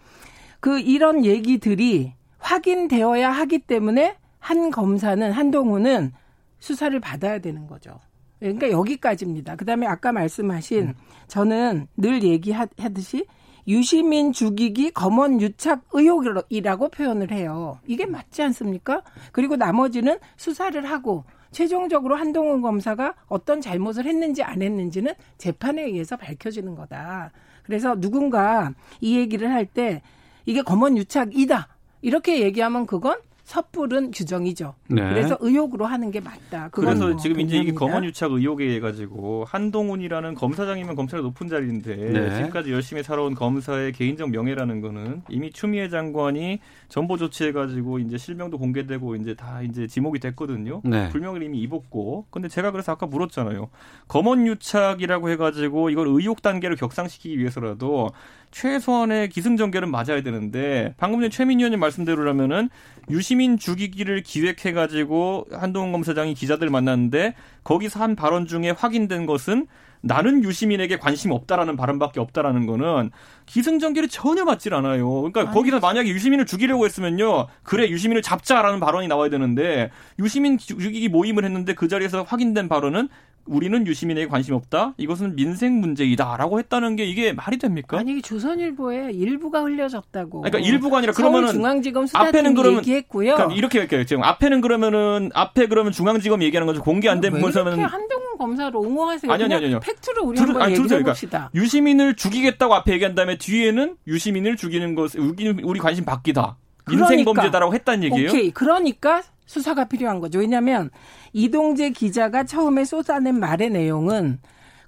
그 이런 얘기들이 확인되어야 하기 때문에 한 검사는 한동훈은 수사를 받아야 되는 거죠. 그러니까 여기까지입니다. 그다음에 아까 말씀하신 저는 늘 얘기하듯이 유시민 죽이기 검언 유착 의혹이라고 표현을 해요. 이게 맞지 않습니까? 그리고 나머지는 수사를 하고 최종적으로 한동훈 검사가 어떤 잘못을 했는지 안 했는지는 재판에 의해서 밝혀지는 거다. 그래서 누군가 이 얘기를 할 때 이게 검언 유착이다. 이렇게 얘기하면 그건 섣부른 규정이죠. 네. 그래서 의혹으로 하는 게 맞다. 그래서 뭐 지금 이제 이게. 검언 유착 의혹에 해 가지고 한동훈이라는 검사장이면 검찰의 높은 자리인데 네. 지금까지 열심히 살아온 검사의 개인적 명예라는 거는 이미 추미애 장관이 전보 조치해가지고 이제 실명도 공개되고 이제 다 이제 지목이 됐거든요. 네. 불명을 이미 입었고. 근데 제가 그래서 아까 물었잖아요. 검언 유착이라고 해가지고 이걸 의혹 단계를 격상시키기 위해서라도 최소한의 기승전결은 맞아야 되는데 방금 전에 최민희 의원님 말씀대로라면은 유시민 죽이기를 기획해가지고 한동훈 검사장이 기자들 만났는데 거기서 한 발언 중에 확인된 것은 나는 유시민에게 관심 없다라는 발언밖에 없다라는 거는 기승전결이 전혀 맞질 않아요. 그러니까 거기서 만약에 유시민을 죽이려고 했으면요. 그래 유시민을 잡자라는 발언이 나와야 되는데 유시민 죽이기 모임을 했는데 그 자리에서 확인된 발언은 우리는 유시민에게 관심 없다. 이것은 민생 문제이다라고 했다는 게 이게 말이 됩니까? 아니 조선일보에 일부가 흘려졌다고. 그러니까 일부가 아니라 그러면은 서울중앙지검 앞에는 그러면 얘기했고요. 그러니까 이렇게 할게요. 지금 앞에는 그러면은 앞에 그러면 중앙지검 얘기하는 거죠. 공개 안 된 문서면 한동훈 검사를 옹호하세요? 아니, 아니, 아니요. 팩트를 우리 들으- 한번 얘기해 들으세요. 그러니까 봅시다. 유시민을 죽이겠다고 앞에 얘기한 다음에 뒤에는 유시민을 죽이는 것 우리, 우리 관심 받기다. 민생 그러니까. 범죄다라고 했다는 얘기예요. 오케이. 그러니까 수사가 필요한 거죠. 왜냐하면 이동재 기자가 처음에 쏟아낸 말의 내용은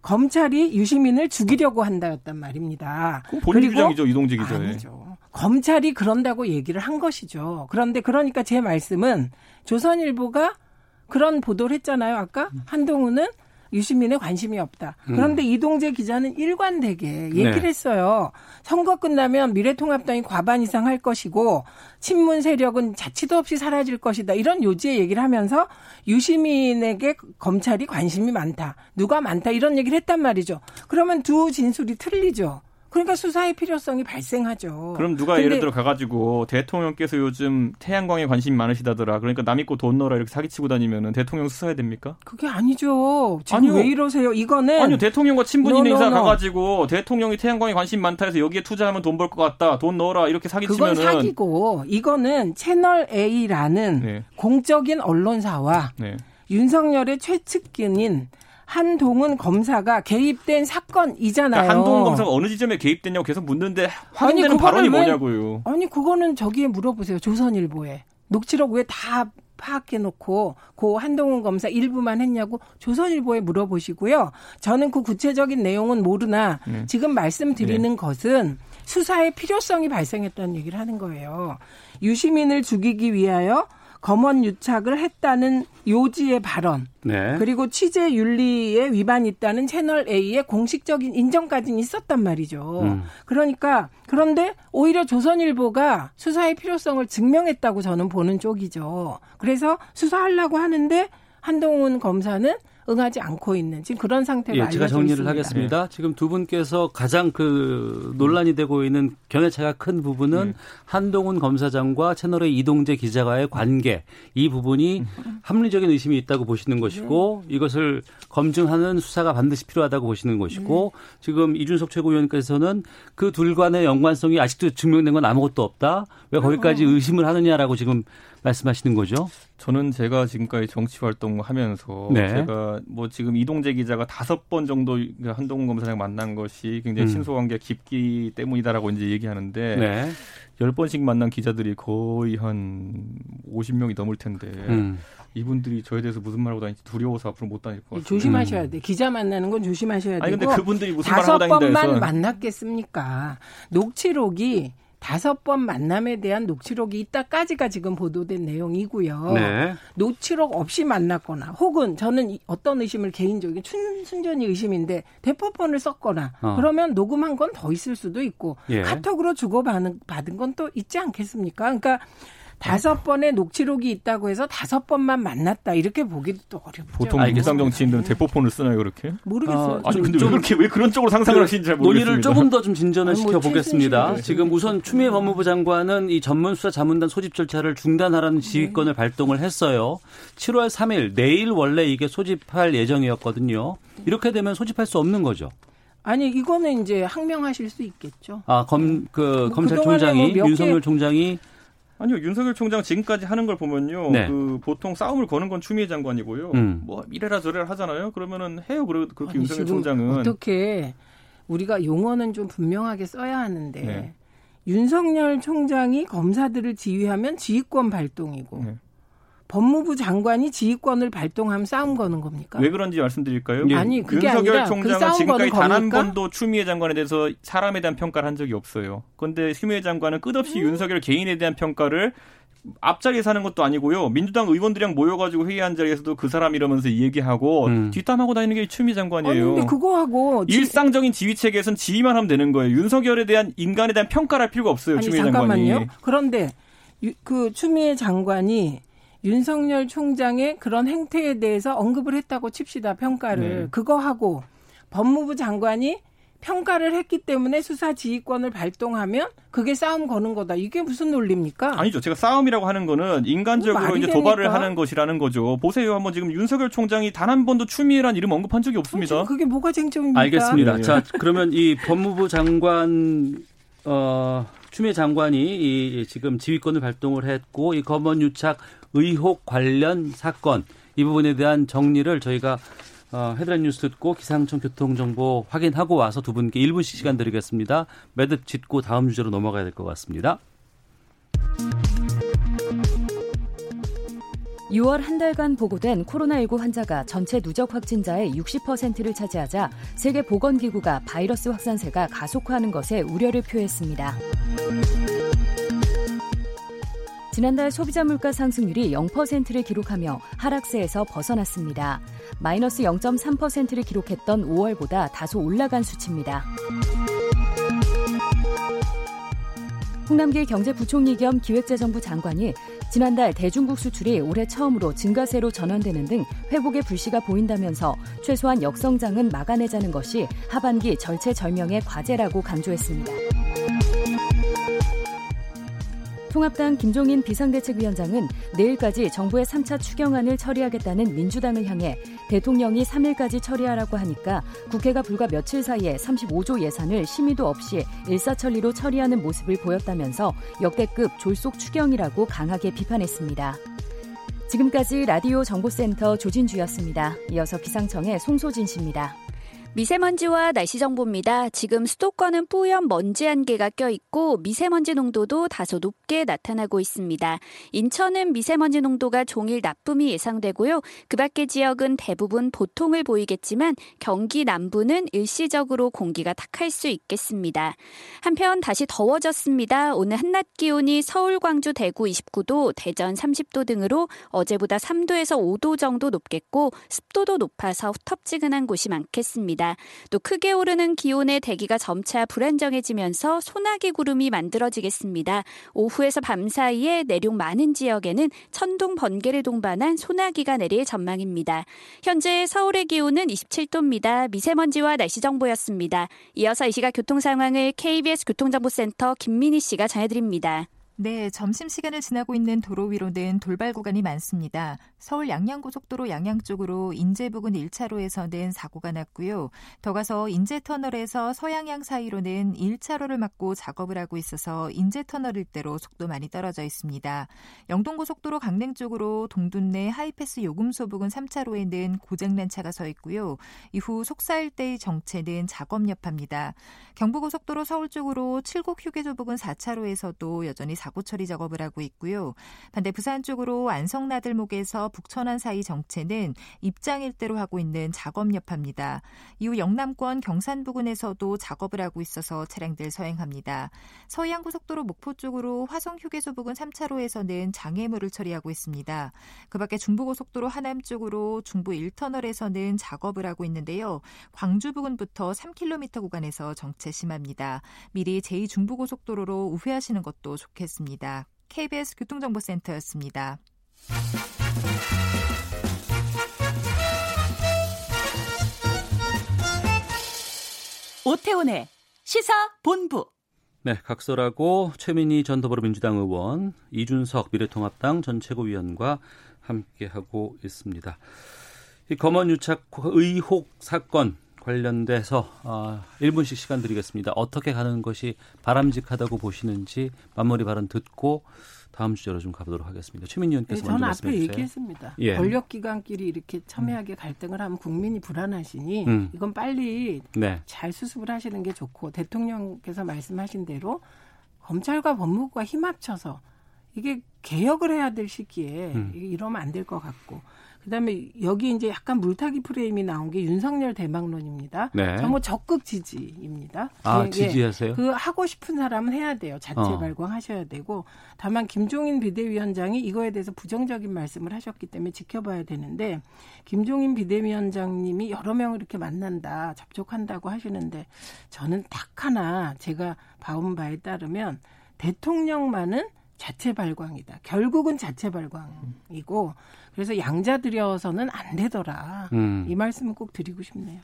검찰이 유시민을 죽이려고 한다였단 말입니다. 본인 주장이죠 이동재 기자의. 아니죠. 검찰이 그런다고 얘기를 한 것이죠. 그런데 그러니까 제 말씀은 조선일보가 그런 보도를 했잖아요. 아까 한동훈은 유시민에 관심이 없다. 그런데 이동재 기자는 일관되게 얘기를 네. 했어요. 선거 끝나면 미래통합당이 과반 이상 할 것이고 친문 세력은 자치도 없이 사라질 것이다. 이런 요지의 얘기를 하면서 유시민에게 검찰이 관심이 많다. 누가 많다. 이런 얘기를 했단 말이죠. 그러면 두 진술이 틀리죠. 그러니까 수사의 필요성이 발생하죠. 그럼 누가 예를 들어 가가지고 대통령께서 요즘 태양광에 관심이 많으시다더라. 그러니까 남 믿고 돈 넣어라 이렇게 사기치고 다니면은 대통령 수사해야 됩니까? 그게 아니죠. 지금 아니요. 왜 이러세요? 이거는 아니요 대통령과 친분 있는 인사. 가가지고 대통령이 태양광에 관심 많다 해서 여기에 투자하면 돈 벌 것 같다. 돈 넣어라 이렇게 그건 사기치면은 사기고 이거는 채널 A라는 네. 공적인 언론사와 네. 윤석열의 최측근인 한동훈 검사가 개입된 사건이잖아요. 그러니까 한동훈 검사가 어느 지점에 개입됐냐고 계속 묻는데 확인되는 발언이 왜- 뭐냐고요. 아니 그거는 저기에 물어보세요. 조선일보에 녹취록 왜 다 파악해 놓고 그 한동훈 검사 일부만 했냐고 조선일보에 물어보시고요. 저는 그 구체적인 내용은 모르나 네. 지금 말씀드리는 것은 수사의 필요성이 발생했다는 얘기를 하는 거예요. 유시민을 죽이기 위하여 검언 유착을 했다는 요지의 발언 네. 그리고 취재 윤리에 위반이 있다는 채널 A의 공식적인 인정까지는 있었단 말이죠. 음. 그러니까 그런데 오히려 조선일보가 수사의 필요성을 증명했다고 저는 보는 쪽이죠. 그래서 수사하려고 하는데 한동훈 검사는 응하지 않고 있는 지금 그런 상태가 예, 알려져 제가 정리를 있습니다. 하겠습니다. 지금 두 분께서 가장 그 논란이 되고 있는 견해차가 큰 부분은 네. 한동훈 검사장과 채널의 이동재 기자와의 관계 이 부분이 음. 합리적인 의심이 있다고 보시는 것이고 네. 이것을 검증하는 수사가 반드시 필요하다고 보시는 것이고 네. 지금 이준석 최고위원께서는 그 둘 간의 연관성이 아직도 증명된 건 아무것도 없다. 왜 거기까지 의심을 하느냐라고 지금 말씀하시는 거죠. 저는 제가 지금까지 정치 활동하면서 네. 제가 뭐 지금 이동재 기자가 다섯 번 정도 한동훈 검사장 만난 것이 굉장히 음. 친소관계 깊기 때문이다라고 이제 얘기하는데 네. 열 번씩 만난 기자들이 거의 한 50명이 넘을 텐데 음. 이분들이 저에 대해서 무슨 말하고 다니지 두려워서 앞으로 못 다닐 것 같아요. 조심하셔야 돼. 기자 만나는 건 조심하셔야 되고. 아니 근데 그분들이 무슨 말하고 다섯 다닌다 번만 해서 만났겠습니까? 녹취록이 다섯 번 만남에 대한 녹취록이 있다까지가 지금 보도된 내용이고요. 네. 녹취록 없이 만났거나 혹은 저는 이- 어떤 의심을 개인적인 춘, 순전히 의심인데 대포폰을 썼거나 어. 그러면 녹음한 건 더 있을 수도 있고 예. 카톡으로 주고받은 받은 건 또 있지 않겠습니까? 그러니까 다섯 번의 녹취록이 있다고 해서 다섯 번만 만났다 이렇게 보기도 또 어렵죠. 보통. 일상 정치인들은 대포폰을 쓰나요 그렇게? 모르겠어요. 아, 아니 근데 좀- 왜 그렇게 왜 그런 쪽으로 상상을 하시는지 잘 모르겠습니다. 논의를 조금 더 좀 진전을 아니, 뭐 시켜 보겠습니다. 최순실 지금 우선 추미애 법무부 장관은 이 전문 수사 자문단 소집 절차를 중단하라는 지휘권을 발동을 했어요. 7월 3일 내일 원래 이게 소집할 예정이었거든요. 이렇게 되면 소집할 수 없는 거죠. 아니 이거는 이제 항명하실 수 있겠죠. 아, 검, 그, 뭐 검찰총장이, 뭐몇 윤석열 개- 총장이, 아니요 윤석열 총장 지금까지 하는 걸 보면요 네. 그 보통 싸움을 거는 건 추미애 장관이고요 음. 뭐 이래라 저래라 하잖아요 그러면은 해요 그렇게 아니, 윤석열 총장은 어떻게 우리가 용어는 좀 분명하게 써야 하는데 네. 윤석열 총장이 검사들을 지휘하면 지휘권 발동이고 네. 법무부 장관이 지휘권을 발동하면 싸움 거는 겁니까? 왜 그런지 말씀드릴까요? 예. 아니, 그게 윤석열 아니라 그 총장은 싸움 지금까지 단 한? 번도 추미애 장관에 대해서 사람에 대한 평가를 한 적이 없어요. 그런데 추미애 장관은 끝없이 음. 윤석열 개인에 대한 평가를 앞자리에서 하는 것도 아니고요. 민주당 의원들이랑 모여가지고 회의한 자리에서도 그 사람 이러면서 얘기하고 음. 뒷담하고 다니는 게 추미애 아니 장관이에요. 근데 그거하고 지- 일상적인 지휘 체계에선 지휘만 하면 되는 거예요. 윤석열에 대한 인간에 대한 평가를 할 필요가 없어요. 아니 추미애 잠깐만요. 장관이. 그런데 유- 그 추미애 장관이 윤석열 총장의 그런 행태에 대해서 언급을 했다고 칩시다. 평가를 네. 그거 하고 법무부 장관이 평가를 했기 때문에 수사 지휘권을 발동하면 그게 싸움 거는 거다. 이게 무슨 논리입니까? 아니죠. 제가 싸움이라고 하는 거는 인간적으로 이제 도발을 됩니까? 하는 것이라는 거죠. 보세요. 한번 지금 윤석열 총장이 단 한 번도 추미애란 이름 언급한 적이 없습니다. 그게 뭐가 쟁점입니까? 알겠습니다. 네. 자, 그러면 이 법무부 장관 어 추미애 장관이 이 지금 지휘권을 발동을 했고 이 검언 유착 의혹 관련 사건 이 부분에 대한 정리를 저희가 어, 헤드라인 뉴스 듣고 기상청 교통정보 확인하고 와서 두 분께 1분씩 시간 드리겠습니다. 매듭 짓고 다음 주제로 넘어가야 될 것 같습니다. 6월 한 달간 보고된 코로나19 환자가 전체 누적 확진자의 60%를 차지하자 세계보건기구가 바이러스 확산세가 가속화하는 것에 우려를 표했습니다. 지난달 소비자 물가 상승률이 0%를 기록하며 하락세에서 벗어났습니다. 마이너스 0.3%를 기록했던 5월보다 다소 올라간 수치입니다. 홍남기 경제부총리 겸 기획재정부 장관이 지난달 대중국 수출이 올해 처음으로 증가세로 전환되는 등 회복의 불씨가 보인다면서 최소한 역성장은 막아내자는 것이 하반기 절체절명의 과제라고 강조했습니다. 통합당 김종인 비상대책위원장은 내일까지 정부의 3차 추경안을 처리하겠다는 민주당을 향해 대통령이 3일까지 처리하라고 하니까 국회가 불과 며칠 사이에 35조 예산을 심의도 없이 일사천리로 처리하는 모습을 보였다면서 역대급 졸속 추경이라고 강하게 비판했습니다. 지금까지 라디오 정보센터 조진주였습니다. 이어서 기상청의 송소진 씨입니다. 미세먼지와 날씨 정보입니다. 지금 수도권은 뿌연 먼지 안개가 껴있고 미세먼지 농도도 다소 높게 나타나고 있습니다. 인천은 미세먼지 농도가 종일 나쁨이 예상되고요. 그 밖의 지역은 대부분 보통을 보이겠지만 경기 남부는 일시적으로 공기가 탁할 수 있겠습니다. 한편 다시 더워졌습니다. 오늘 한낮 기온이 서울, 광주, 대구 29도, 대전 30도 등으로 어제보다 3도에서 5도 정도 높겠고 습도도 높아서 후텁지근한 곳이 많겠습니다. 또 크게 오르는 기온의 대기가 점차 불안정해지면서 소나기 구름이 만들어지겠습니다. 오후에서 밤 사이에 내륙 많은 지역에는 천둥 번개를 동반한 소나기가 내릴 전망입니다. 현재 서울의 기온은 27도입니다. 미세먼지와 날씨 정보였습니다. 이어서 이 시각 교통 상황을 KBS 교통정보센터 김민희 씨가 전해드립니다. 네, 점심시간을 지나고 있는 도로 위로는 돌발 구간이 많습니다. 서울 양양고속도로 양양 쪽으로 인제 부근 1차로에서는 사고가 났고요. 더 가서 인제터널에서 서양양 사이로는 1차로를 막고 작업을 하고 있어서 인제터널 일대로 속도 많이 떨어져 있습니다. 영동고속도로 강릉 쪽으로 동둔내 하이패스 요금소 부근 3차로에는 고장난 차가 서 있고요. 이후 속사 일대의 정체는 작업 여파입니다. 경부고속도로 서울 쪽으로 칠곡 휴게소 부근 4차로에서도 여전히 사고 처리 작업을 하고 있고요. 반대 부산 쪽으로 안성나들목에서 북천안 사이 정체는 입장 일대로 하고 있는 작업 여파입니다. 이후 영남권 경산 부근에서도 작업을 하고 있어서 차량들 서행합니다. 서해안 고속도로 목포 쪽으로 화성 휴게소 부근 3차로에서는 장애물을 처리하고 있습니다. 그 밖에 중부고속도로 하남 쪽으로 중부 1터널에서는 작업을 하고 있는데요. 광주 부근부터 3km 구간에서 정체 심합니다. 미리 제2 중부고속도로로 우회하시는 것도 좋겠습니다. KBS 교통정보센터였습니다. 오태훈의 시사 본부. 네, 각설하고 최민희 전 더불어민주당 의원, 이준석 미래통합당 전 최고위원과 함께하고 있습니다. 이 검언 유착 의혹 사건 관련돼서 어, 1분씩 시간 드리겠습니다. 어떻게 가는 것이 바람직하다고 보시는지 마무리 발언 듣고 다음 주제로 좀 가보도록 하겠습니다. 최민희 의원께서 네, 먼저 저는 말씀해 앞에. 얘기했습니다. 예. 권력기관끼리 이렇게 첨예하게 갈등을 하면 국민이 불안하시니 음. 이건 빨리 네. 잘 수습을 하시는 게 좋고 대통령께서 말씀하신 대로 검찰과 법무부가 힘합쳐서 이게 개혁을 해야 될 시기에 음. 이러면 안 될 것 같고 그다음에 여기 이제 약간 물타기 프레임이 나온 게 윤석열 대망론입니다. 네. 저뭐 적극 지지입니다. 아, 예, 예. 지지하세요? 그 하고 싶은 사람은 해야 돼요. 자체 어. 발광하셔야 되고 다만 김종인 비대위원장이 이거에 대해서 부정적인 말씀을 하셨기 때문에 지켜봐야 되는데 김종인 비대위원장님이 여러 명을 이렇게 만난다, 접촉한다고 하시는데 저는 딱 하나 제가 봐온 바에 따르면 대통령만은 자체 발광이다. 결국은 자체 발광이고 그래서 양자 들여서는 안 되더라. 음. 이 말씀을 꼭 드리고 싶네요.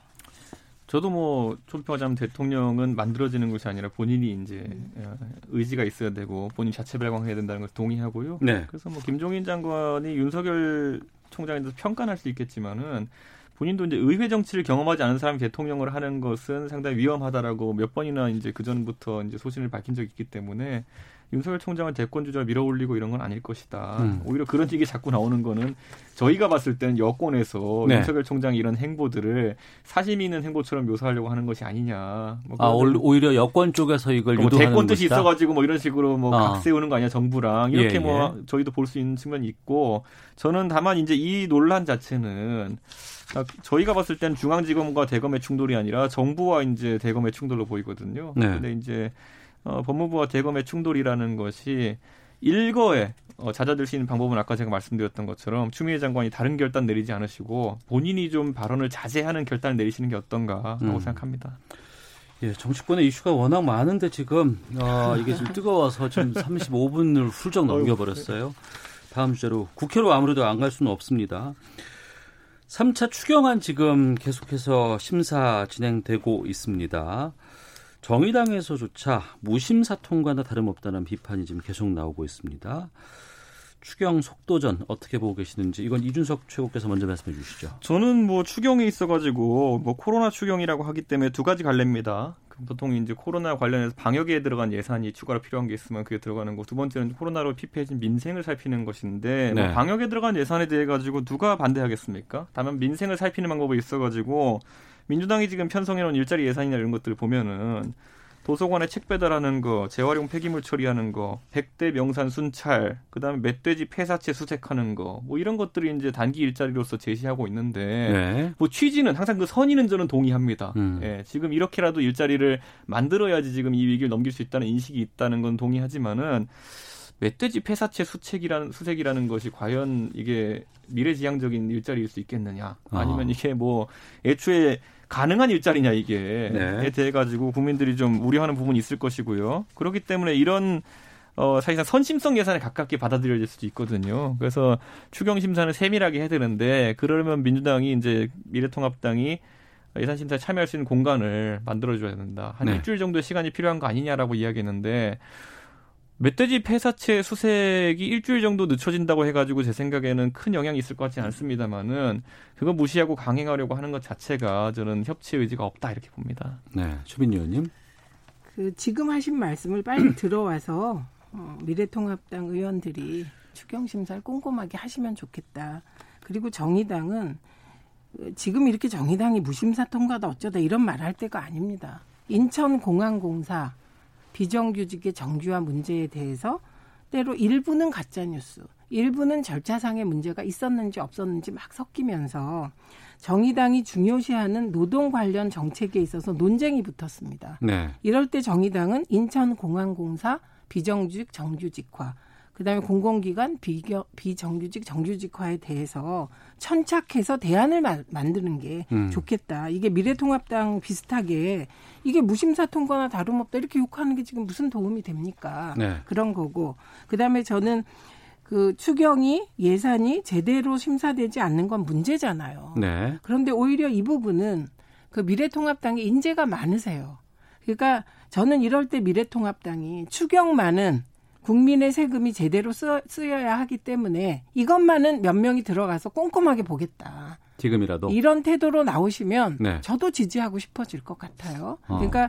저도 뭐 총평하자면 대통령은 만들어지는 것이 아니라 본인이 이제 어, 의지가 있어야 되고 본인 자체 발광해야 된다는 걸 동의하고요. 네. 그래서 뭐 김종인 장관이 윤석열 총장에 대해서 평가할 수 있겠지만은 본인도 이제 의회 정치를 경험하지 않은 사람이 대통령을 하는 것은 상당히 위험하다라고 몇 번이나 이제 그 전부터 이제 소신을 밝힌 적이 있기 때문에 윤석열 총장은 대권 주자를 밀어올리고 이런 건 아닐 것이다. 음. 오히려 그런 얘기 자꾸 나오는 거는 저희가 봤을 때는 여권에서 네. 윤석열 총장이 이런 행보들을 사심 있는 행보처럼 묘사하려고 하는 것이 아니냐. 뭐 아, 오히려 여권 쪽에서 이걸 뭐 유도하는 대권 뜻이? 있어가지고 뭐 이런 식으로 뭐 어. 각 세우는 거 아니야 정부랑 이렇게 예, 뭐 예. 저희도 볼 수 있는 측면이 있고 저는 다만 이제 이 논란 자체는 아, 저희가 봤을 때는 중앙지검과 대검의 충돌이 아니라 정부와 이제 대검의 충돌로 보이거든요. 네. 근데 이제 어, 법무부와 대검의 충돌이라는 것이 일거에 어, 잦아들 수 있는 방법은 아까 제가 말씀드렸던 것처럼 추미애 장관이 다른 결단 내리지 않으시고 본인이 좀 발언을 자제하는 결단을 내리시는 게 어떤가 하고 음. 생각합니다. 예, 정치권의 이슈가 워낙 많은데 지금 어, 이게 좀 뜨거워서 지금 35분을 훌쩍 넘겨버렸어요. 다음 주제로 국회로 아무래도 안 갈 수는 없습니다. 3차 추경안 지금 계속해서 심사 진행되고 있습니다. 정의당에서조차 무심사 통과나 다름없다는 비판이 지금 계속 나오고 있습니다. 추경 속도전 어떻게 보고 계시는지 이건 이준석 최고께서 먼저 말씀해 주시죠. 저는 뭐 추경이 있어가지고 뭐 코로나 추경이라고 하기 때문에 두 가지 갈래입니다. 그 보통 이제 코로나 관련해서 방역에 들어간 예산이 추가로 필요한 게 있으면 그게 들어가는 거. 두 번째는 코로나로 피폐해진 민생을 살피는 것인데 뭐 네. 방역에 들어간 예산에 대해 가지고 누가 반대하겠습니까? 다만 민생을 살피는 방법이 있어가지고 민주당이 지금 편성해놓은 일자리 예산이나 이런 것들을 보면은 도서관에 책 배달하는 거, 재활용 폐기물 처리하는 거, 백대 명산 순찰, 그다음에 멧돼지 폐사체 수색하는 거, 뭐 이런 것들이 이제 단기 일자리로서 제시하고 있는데 네. 뭐 취지는 항상 그 선의는 저는 동의합니다. 음. 예, 지금 이렇게라도 일자리를 만들어야지 지금 이 위기를 넘길 수 있다는 인식이 있다는 건 동의하지만은 멧돼지 폐사체 수책이라는 수색이라는 것이 과연 이게 미래지향적인 일자리일 수 있겠느냐? 아니면 어. 이게 뭐 애초에 가능한 일자리냐 이게 네. 에 대해 가지고 국민들이 좀 우려하는 부분이 있을 것이고요. 그렇기 때문에 이런 어, 사실상 선심성 예산에 가깝게 받아들여질 수도 있거든요. 그래서 추경 심사는 세밀하게 해야 되는데 그러려면 민주당이 이제 미래통합당이 예산 심사에 참여할 수 있는 공간을 만들어줘야 된다. 한 네. 일주일 정도의 시간이 필요한 거 아니냐라고 이야기했는데 멧돼지 폐사체 수색이 일주일 정도 늦춰진다고 해가지고 제 생각에는 큰 영향이 있을 것 같지는 않습니다만은 그거 무시하고 강행하려고 하는 것 자체가 저는 협치 의지가 없다 이렇게 봅니다. 네, 추민 의원님. 그 지금 하신 말씀을 빨리 들어와서 어, 미래통합당 의원들이 추경 심사를 꼼꼼하게 하시면 좋겠다. 그리고 정의당은 어, 지금 이렇게 정의당이 무심사 통과다 어쩌다 이런 말 할 때가 아닙니다. 인천공항공사 비정규직의 정규화 문제에 대해서 때로 일부는 가짜 뉴스, 일부는 절차상의 문제가 있었는지 없었는지 막 섞이면서 정의당이 중요시하는 노동 관련 정책에 있어서 논쟁이 붙었습니다. 네. 이럴 때 정의당은 인천공항공사 비정규직 정규직화, 그다음에 공공기관 비겨, 비정규직 정규직화에 대해서 천착해서 대안을 마- 만드는 게 음. 좋겠다. 이게 미래통합당 비슷하게 이게 무심사 통과나 다름없다 이렇게 욕하는 게 지금 무슨 도움이 됩니까? 네. 그런 거고 그다음에 저는 그 추경이 예산이 제대로 심사되지 않는 건 문제잖아요. 네. 그런데 오히려 이 부분은 그 미래통합당이 인재가 많으세요. 그러니까 저는 이럴 때 미래통합당이 추경만은 국민의 세금이 제대로 쓰, 쓰여야 하기 때문에 이것만은 몇 명이 들어가서 꼼꼼하게 보겠다. 지금이라도. 이런 태도로 나오시면 네. 저도 지지하고 싶어질 것 같아요. 어. 그러니까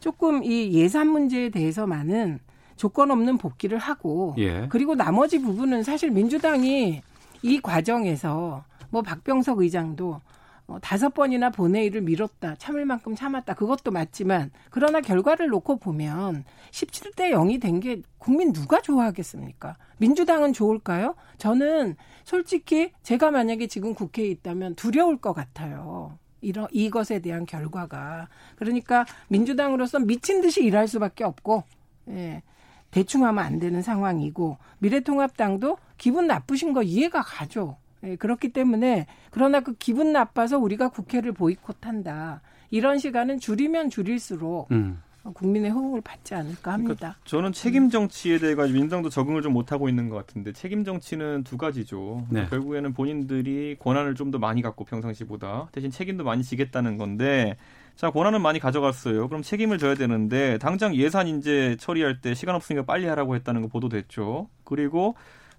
조금 이 예산 문제에 대해서만은 조건 없는 복귀를 하고 예. 그리고 나머지 부분은 사실 민주당이 이 과정에서 뭐 박병석 의장도 어, 다섯 번이나 본회의를 미뤘다. 참을 만큼 참았다. 그것도 맞지만 그러나 결과를 놓고 보면 17대 0이 된 게 국민 누가 좋아하겠습니까? 민주당은 좋을까요? 저는 솔직히 제가 만약에 지금 국회에 있다면 두려울 것 같아요. 이런 이것에 대한 결과가 그러니까 민주당으로서 미친 듯이 일할 수밖에 없고 예. 대충 하면 안 되는 상황이고 미래통합당도 기분 나쁘신 거 이해가 가죠. 예, 그렇기 때문에 그러나 그 기분 나빠서 우리가 국회를 보이콧한다. 이런 시간은 줄이면 줄일수록 음. 국민의 호응을 받지 않을까 합니다. 그러니까 저는 책임 정치에 대해 가지고 민주당도 적응을 좀 못하고 있는 것 같은데 책임 정치는 두 가지죠. 네. 결국에는 본인들이 권한을 좀 더 많이 갖고 평상시보다 대신 책임도 많이 지겠다는 건데 자 권한은 많이 가져갔어요. 그럼 책임을 져야 되는데 당장 예산 인제 처리할 때 시간 없으니까 빨리 하라고 했다는 거 보도됐죠. 그리고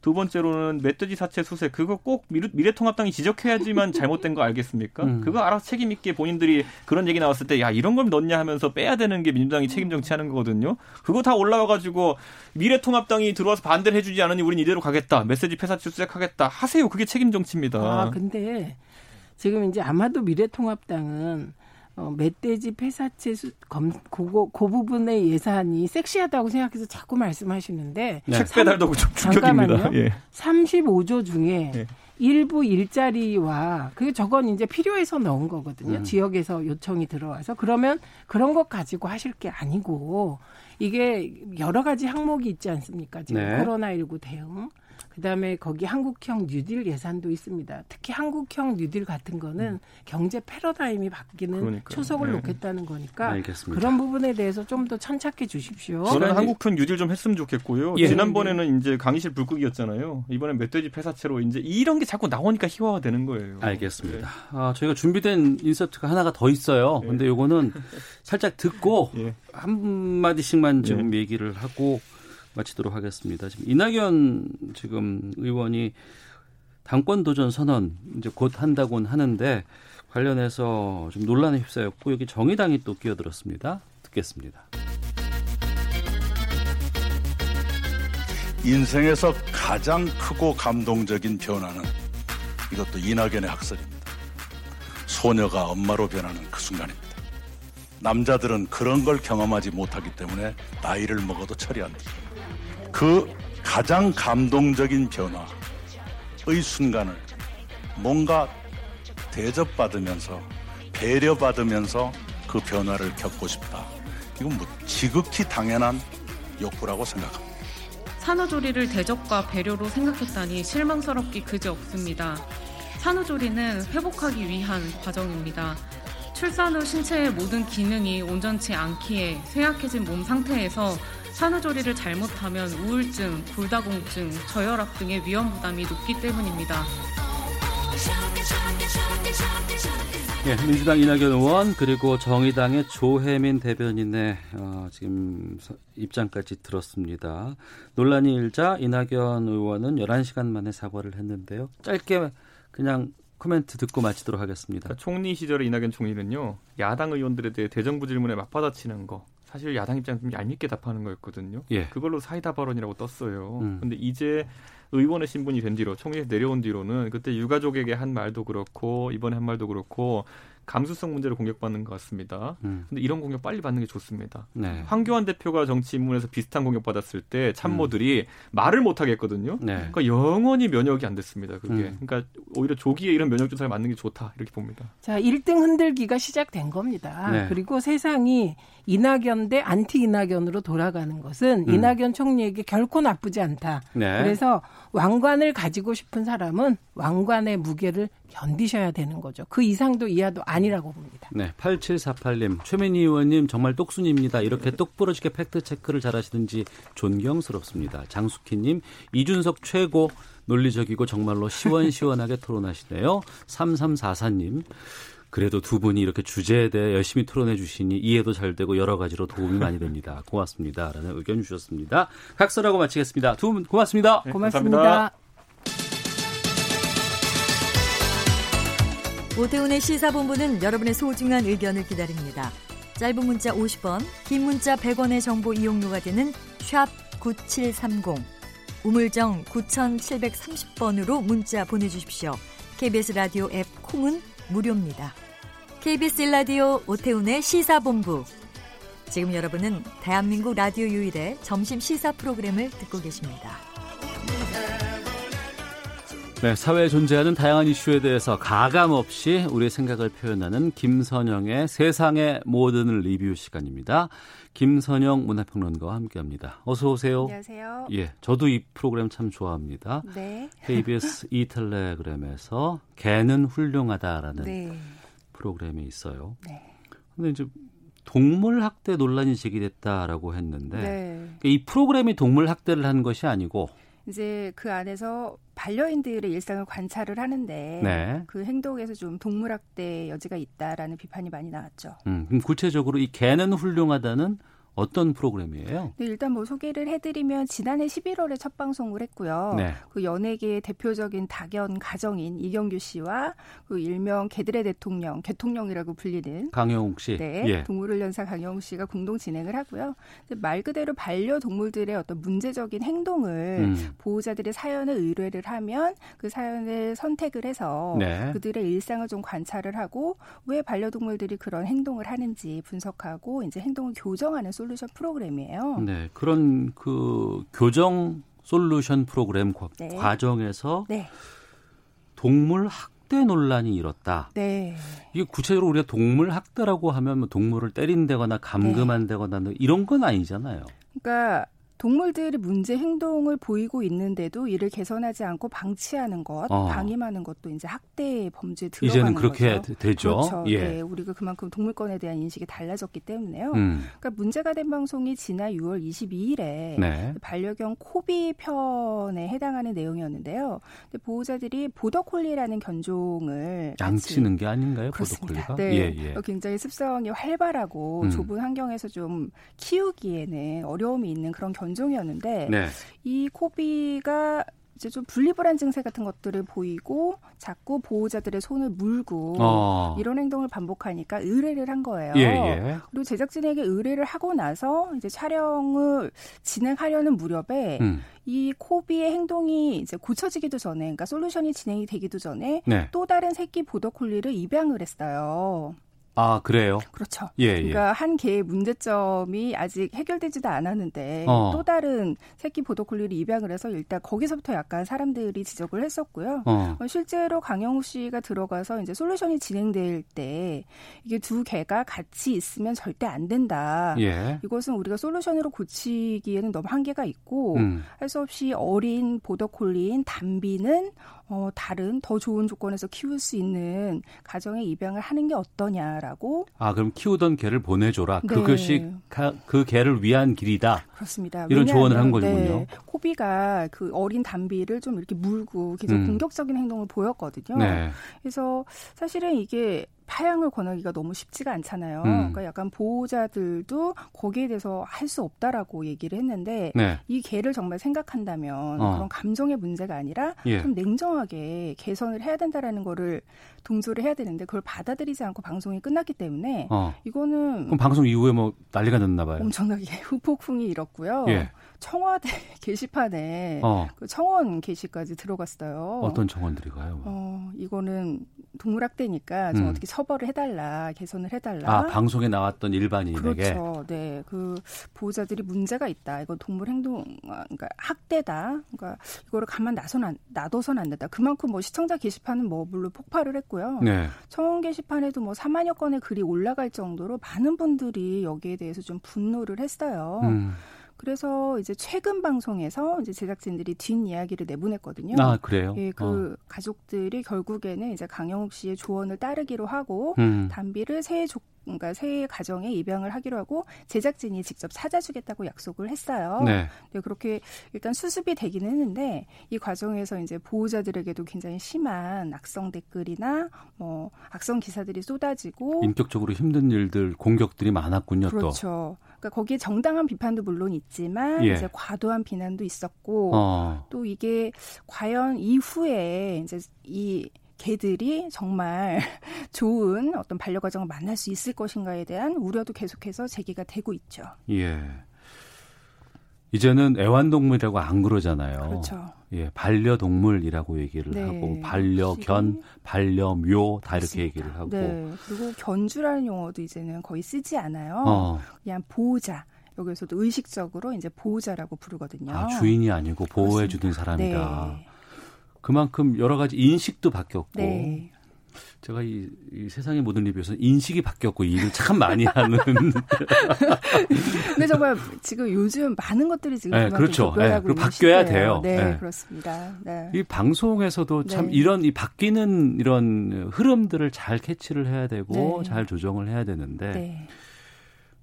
두 번째로는 멧돼지 사체 수색 그거 꼭 미래, 통합당이 지적해야지만 잘못된 거 알겠습니까? 음. 그거 알아서 책임 있게 본인들이 그런 얘기 나왔을 때 야 이런 걸 넣냐 하면서 빼야 되는 게 민주당이 책임 정치하는 거거든요. 그거 다 올라와 가지고 미래통합당이 들어와서 반대를 해주지 않으니 우린 이대로 가겠다. 메시지 폐사체 수색하겠다. 하세요. 그게 책임 정치입니다. 아 근데 지금 이제 아마도 미래통합당은 어, 멧돼지 폐사체 수, 검, 그, 그 부분의 예산이 섹시하다고 생각해서 자꾸 말씀하시는데. 네. 책 배달도 좀 충격입니다. 예. 35조 중에 예. 일부 일자리와 그게 저건 이제 필요해서 넣은 거거든요. 음. 지역에서 요청이 들어와서 그러면 그런 것 가지고 하실 게 아니고 이게 여러 가지 항목이 있지 않습니까? 지금 네. 코로나 19 대응. 그다음에 거기 한국형 뉴딜 예산도 있습니다. 특히 한국형 뉴딜 같은 거는 음. 경제 패러다임이 바뀌는 그러니까요. 초석을 네. 놓겠다는 거니까 알겠습니다. 그런 부분에 대해서 좀 더 천착해 주십시오. 저는 한국형 뉴딜 좀 했으면 좋겠고요. 예. 지난번에는 이제 강의실 불국이었잖아요. 이번엔 멧돼지 폐사체로 이제 이런 게 자꾸 나오니까 희화화 되는 거예요. 알겠습니다. 네. 아, 저희가 준비된 인서트가 하나가 더 있어요. 네. 근데 요거는 살짝 듣고 예. 한 마디씩만 지금 예. 얘기를 하고 마치도록 하겠습니다. 지금 이낙연 지금 의원이 당권 도전 선언 이제 곧 한다고는 하는데 관련해서 좀 논란에 휩싸였고 여기 정의당이 또 끼어들었습니다. 듣겠습니다. 인생에서 가장 크고 감동적인 변화는 이것도 이낙연의 학설입니다. 소녀가 엄마로 변하는 그 순간입니다. 남자들은 그런 걸 경험하지 못하기 때문에 나이를 먹어도 처리한다. 그 가장 감동적인 변화의 순간을 뭔가 대접받으면서 배려받으면서 그 변화를 겪고 싶다. 이건 뭐 지극히 당연한 욕구라고 생각합니다. 산후조리를 대접과 배려로 생각했다니 실망스럽기 그지 없습니다. 산후조리는 회복하기 위한 과정입니다. 출산 후 신체의 모든 기능이 온전치 않기에 쇠약해진 몸 상태에서 산후조리를 잘못하면 우울증, 골다공증, 저혈압 등의 위험 부담이 높기 때문입니다. 예, 민주당 이낙연 의원 그리고 정의당의 조혜민 대변인의 어, 지금 입장까지 들었습니다. 논란이 일자 이낙연 의원은 11시간 만에 사과를 했는데요. 짧게 그냥 코멘트 듣고 마치도록 하겠습니다. 그러니까 총리 시절에 이낙연 총리는요. 야당 의원들에 대해 대정부 질문에 맞받아치는 거 사실 야당 입장에서 좀 얄밉게 답하는 거였거든요. 예. 그걸로 사이다 발언이라고 떴어요. 음. 근데 이제 의원의 신분이 된 뒤로 총리에서 내려온 뒤로는 그때 유가족에게 한 말도 그렇고 이번에 한 말도 그렇고 감수성 문제로 공격받는 것 같습니다. 음. 근데 이런 공격 빨리 받는 게 좋습니다. 네. 황교안 대표가 정치 인문에서 비슷한 공격 받았을 때 참모들이 음. 말을 못 하겠거든요. 네. 그러니까 영원히 면역이 안 됐습니다. 그게. 음. 그러니까 오히려 조기에 이런 면역 주사를 맞는 게 좋다 이렇게 봅니다. 자, 1등 흔들기가 시작된 겁니다. 네. 그리고 세상이 이낙연 대 안티 이낙연으로 돌아가는 것은 음. 이낙연 총리에게 결코 나쁘지 않다. 네. 그래서 왕관을 가지고 싶은 사람은 왕관의 무게를 견디셔야 되는 거죠. 그 이상도 이하도 아니라고 봅니다. 네, 8748님, 최민희 의원님 정말 똑순입니다. 이렇게 똑부러지게 팩트 체크를 잘하시든지 존경스럽습니다. 장숙희님, 이준석 최고 논리적이고 정말로 시원시원하게 토론하시네요. 3344님, 그래도 두 분이 이렇게 주제에 대해 열심히 토론해 주시니 이해도 잘 되고 여러 가지로 도움이 많이 됩니다. 고맙습니다. 라는 의견 주셨습니다. 각설하고 마치겠습니다. 두 분 고맙습니다. 네, 고맙습니다. 감사합니다. 오태훈의 시사본부는 여러분의 소중한 의견을 기다립니다. 짧은 문자 50원, 긴 문자 100원의 정보 이용료가 되는 샵 9730, 우물정 9730번으로 문자 보내주십시오. KBS 라디오 앱 콩은 무료입니다. KBS 라디오 오태훈의 시사본부. 지금 여러분은 대한민국 라디오 유일의 점심 시사 프로그램을 듣고 계십니다. 네, 사회에 존재하는 다양한 이슈에 대해서 가감 없이 우리의 생각을 표현하는 김선영의 세상의 모든 리뷰 시간입니다. 김선영 문화평론가와 함께합니다. 어서 오세요. 안녕하세요. 예, 저도 이 프로그램 참 좋아합니다. 네. KBS 이 텔레그램에서 개는 훌륭하다라는 네. 프로그램이 있어요. 네. 근데 이제 동물 학대 논란이 제기됐다라고 했는데 네. 그러니까 이 프로그램이 동물 학대를 한 것이 아니고 이제 그 안에서 반려인들의 일상을 관찰을 하는데 네. 그 행동에서 좀 동물학대 여지가 있다라는 비판이 많이 나왔죠. 음, 그럼 구체적으로 이 개는 훌륭하다는 어떤 프로그램이에요? 네, 일단 뭐 소개를 해드리면 지난해 11월에 첫 방송을 했고요. 네. 그 연예계의 대표적인 다견 가정인 이경규 씨와 그 일명 개들의 대통령, 개통령이라고 불리는 강영욱 씨. 네, 예. 동물훈련사 강영욱 씨가 공동 진행을 하고요. 말 그대로 반려동물들의 어떤 문제적인 행동을 음. 보호자들의 사연을 의뢰를 하면 그 사연을 선택을 해서 네. 그들의 일상을 좀 관찰을 하고 왜 반려동물들이 그런 행동을 하는지 분석하고 이제 행동을 교정하는 솔루션 프로그램이에요. 네, 그런 그 교정 솔루션 프로그램 과, 네. 과정에서 네. 동물 학대 논란이 일었다. 네. 이게 구체적으로 우리가 동물 학대라고 하면 뭐 동물을 때린다거나 감금한다거나 뭐 이런 건 아니잖아요. 그러니까 동물들이 문제 행동을 보이고 있는데도 이를 개선하지 않고 방치하는 것, 어. 방임하는 것도 이제 학대 범죄에 들어가는 이제는 그렇게 거죠. 되- 되죠. 그렇죠. 예. 네, 우리가 그만큼 동물권에 대한 인식이 달라졌기 때문에요. 음. 그러니까 문제가 된 방송이 지난 6월 22일에 네. 반려견 코비 편에 해당하는 내용이었는데요. 보호자들이 보더콜리라는 견종을 양치는 게 아닌가요, 그렇습니다. 보더콜리가? 네, 예, 예. 어, 굉장히 습성이 활발하고 음. 좁은 환경에서 좀 키우기에는 어려움이 있는 그런 견 종이었는데 네. 이 코비가 이제 좀 분리불안 증세 같은 것들을 보이고 자꾸 보호자들의 손을 물고 어. 이런 행동을 반복하니까 의뢰를 한 거예요. 예, 예. 그리고 제작진에게 의뢰를 하고 나서 이제 촬영을 진행하려는 무렵에 음. 이 코비의 행동이 이제 고쳐지기도 전에, 그러니까 솔루션이 진행이 되기도 전에 네. 또 다른 새끼 보더콜리를 입양을 했어요. 아, 그래요? 그렇죠. 예, 예. 그러니까 한 개의 문제점이 아직 해결되지도 않았는데 어. 또 다른 새끼 보더콜리를 입양을 해서 일단 거기서부터 약간 사람들이 지적을 했었고요. 어. 어, 실제로 강영우 씨가 들어가서 이제 솔루션이 진행될 때 이게 두 개가 같이 있으면 절대 안 된다. 예. 이것은 우리가 솔루션으로 고치기에는 너무 한계가 있고 음. 할수 없이 어린 보더콜리인 담비는 어, 다른 더 좋은 조건에서 키울 수 있는 가정에 입양을 하는 게 어떠냐라고 아, 그럼 키우던 개를 보내줘라. 네. 그것이 가- 그 개를 위한 길이다. 그렇습니다. 이런 조언을 한 거군요. 네, 코비가 그 어린 담비를 좀 이렇게 물고 계속 음. 공격적인 행동을 보였거든요. 네. 그래서 사실은 이게 파양을 권하기가 너무 쉽지가 않잖아요. 음. 그러니까 약간 보호자들도 거기에 대해서 할 수 없다라고 얘기를 했는데 네. 이 개를 정말 생각한다면 어. 그런 감정의 문제가 아니라 예. 좀 냉정하게 개선을 해야 된다라는 거를 동조를 해야 되는데 그걸 받아들이지 않고 방송이 끝났기 때문에 어. 이거는 그럼 방송 이후에 뭐 난리가 났나 봐요. 엄청나게 후폭풍이 일었고요. 예. 청와대 게시판에 어. 그 청원 게시까지 들어갔어요. 어떤 정원들이 가요? 어, 이거는 동물학대니까 좀 음. 어떻게 처벌을 해달라, 개선을 해달라. 아, 방송에 나왔던 일반인에게. 그렇죠. 네. 그 보호자들이 문제가 있다. 이건 동물 행동, 아, 그러니까 학대다. 그러니까 이거를 가만 놔선 안, 놔둬선 안 된다. 그만큼 뭐 시청자 게시판은 뭐 물론 폭발을 했고요. 네. 청원 게시판에도 뭐 4만여 건의 글이 올라갈 정도로 많은 분들이 여기에 대해서 좀 분노를 했어요. 음. 그래서 이제 최근 방송에서 이제 제작진들이 뒷 이야기를 내보냈거든요. 아, 그래요? 예, 그 가족들이 결국에는 이제 강영욱 씨의 조언을 따르기로 하고 음. 담비를 새 조, 그러니까 새 가정에 입양을 하기로 하고 제작진이 직접 찾아주겠다고 약속을 했어요. 네. 네, 그렇게 일단 수습이 되기는 했는데 이 과정에서 이제 보호자들에게도 굉장히 심한 악성 댓글이나 뭐 악성 기사들이 쏟아지고 인격적으로 힘든 일들, 공격들이 많았군요, 또. 그렇죠. 그러니까 거기에 정당한 비판도 물론 있지만 예. 이제 과도한 비난도 있었고 어. 또 이게 과연 이후에 이제 이 개들이 정말 좋은 어떤 반려가정을 만날 수 있을 것인가에 대한 우려도 계속해서 제기가 되고 있죠. 예. 이제는 애완동물이라고 안 그러잖아요. 그렇죠. 예, 반려동물이라고 얘기를 네. 하고 반려견, 반려묘 다 이렇게. 얘기를 하고 네. 그리고 견주라는 용어도 이제는 거의 쓰지 않아요. 어. 그냥 보호자. 여기서도 의식적으로 이제 보호자라고 부르거든요. 아, 주인이 아니고 보호해 주는 사람이다. 네. 그만큼 여러 가지 인식도 바뀌었고 네. 제가 이, 이 세상의 모든 리뷰에서는 인식이 바뀌었고 일을 참 많이 하는 근데 정말 지금 요즘 많은 것들이 지금 네, 그렇죠. 네, 그리고 바뀌어야. 돼요. 네, 네. 그렇습니다. 네. 이 방송에서도 참 네. 이런 이 바뀌는 이런 흐름들을 잘 캐치를 해야 되고 네. 잘 조정을 해야 되는데 네.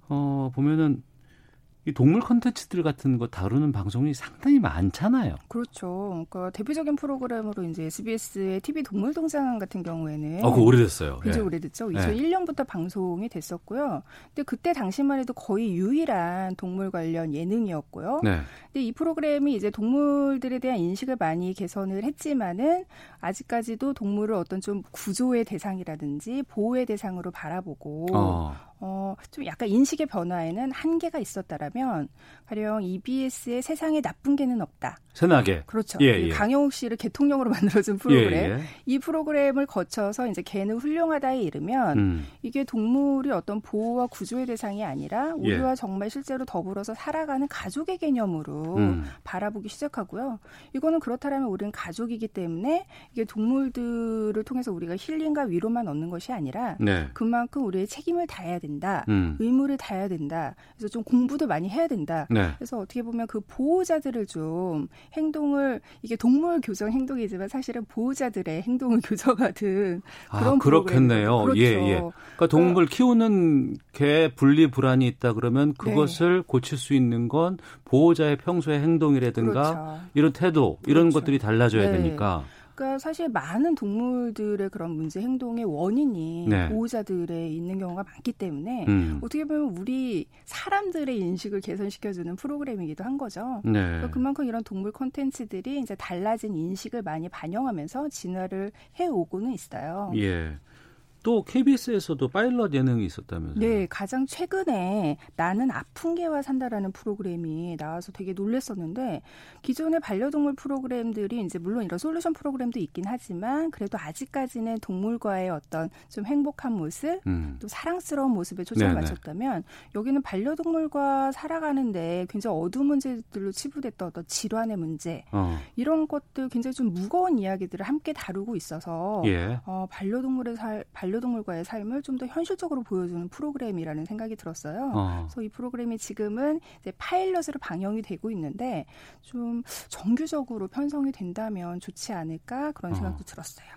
어 보면은 이 동물 컨텐츠들 같은 거 다루는 방송이 상당히 많잖아요. 그렇죠. 그러니까 대표적인 프로그램으로 이제 SBS의 TV 동물 동상 같은 경우에는 어, 그거 오래됐어요. 굉장히 예. 오래됐죠. 예. 2001년부터 방송이 됐었고요. 근데 그때 당시만 해도 거의 유일한 동물 관련 예능이었고요. 네. 근데 이 프로그램이 이제 동물들에 대한 인식을 많이 개선을 했지만은 아직까지도 동물을 어떤 좀 구조의 대상이라든지 보호의 대상으로 바라보고 어. 어, 좀 약간 인식의 변화에는 한계가 있었다라면 가령 EBS의 세상에 나쁜 개는 없다. 세나게. 그렇죠. 예, 그 예. 강영욱 씨를 개통령으로 만들어준 프로그램. 예, 예. 이 프로그램을 거쳐서 이제 개는 훌륭하다에 이르면 음. 이게 동물이 어떤 보호와 구조의 대상이 아니라 우리와 예. 정말 실제로 더불어서 살아가는 가족의 개념으로 음. 바라보기 시작하고요. 이거는 그렇다면 우리는 가족이기 때문에 이게 동물들을 통해서 우리가 힐링과 위로만 얻는 것이 아니라 네. 그만큼 우리의 책임을 다해야 된다. 음. 의무를 다해야 된다. 그래서 좀 공부도 많이 해야 된다. 네. 그래서 어떻게 보면 그 보호자들을 좀 행동을 이게 동물 교정 행동이지만 사실은 보호자들의 행동을 교정하든 아, 그런 그렇겠네요. 프로그램이죠. 예, 그렇죠. 예. 그러니까 동물 키우는 개 분리 불안이 있다 그러면 네. 그것을 고칠 수 있는 건 보호자의 평소의 행동이라든가 그렇죠. 이런 태도 이런 그렇죠. 것들이 달라져야 네. 되니까. 그러니까 사실 많은 동물들의 그런 문제 행동의 원인이 네. 보호자들에 있는 경우가 많기 때문에 음. 어떻게 보면 우리 사람들의 인식을 개선시켜주는 프로그램이기도 한 거죠. 네. 그러니까 그만큼 이런 동물 콘텐츠들이 이제 달라진 인식을 많이 반영하면서 진화를 해오고는 있어요. 예. 또 KBS에서도 파일럿 예능이 있었다면서요. 네, 가장 최근에 나는 아픈 개와 산다라는 프로그램이 나와서 되게 놀랬었는데 기존의 반려동물 프로그램들이 이제 물론 이런 솔루션 프로그램도 있긴 하지만 그래도 아직까지는 동물과의 어떤 좀 행복한 모습 음. 또 사랑스러운 모습에 초점을 네네. 맞췄다면 여기는 반려동물과 살아가는데 굉장히 어두운 문제들로 치부됐던 어떤 질환의 문제 어. 이런 것들 굉장히 좀 무거운 이야기들을 함께 다루고 있어서 예. 어, 반려동물의 살, 반려 동물과의 삶을 좀 더 현실적으로 보여주는 프로그램이라는 생각이 들었어요. 어. 그래서 이 프로그램이 지금은 이제 파일럿으로 방영이 되고 있는데 좀 정규적으로 편성이 된다면 좋지 않을까 그런 어. 생각도 들었어요.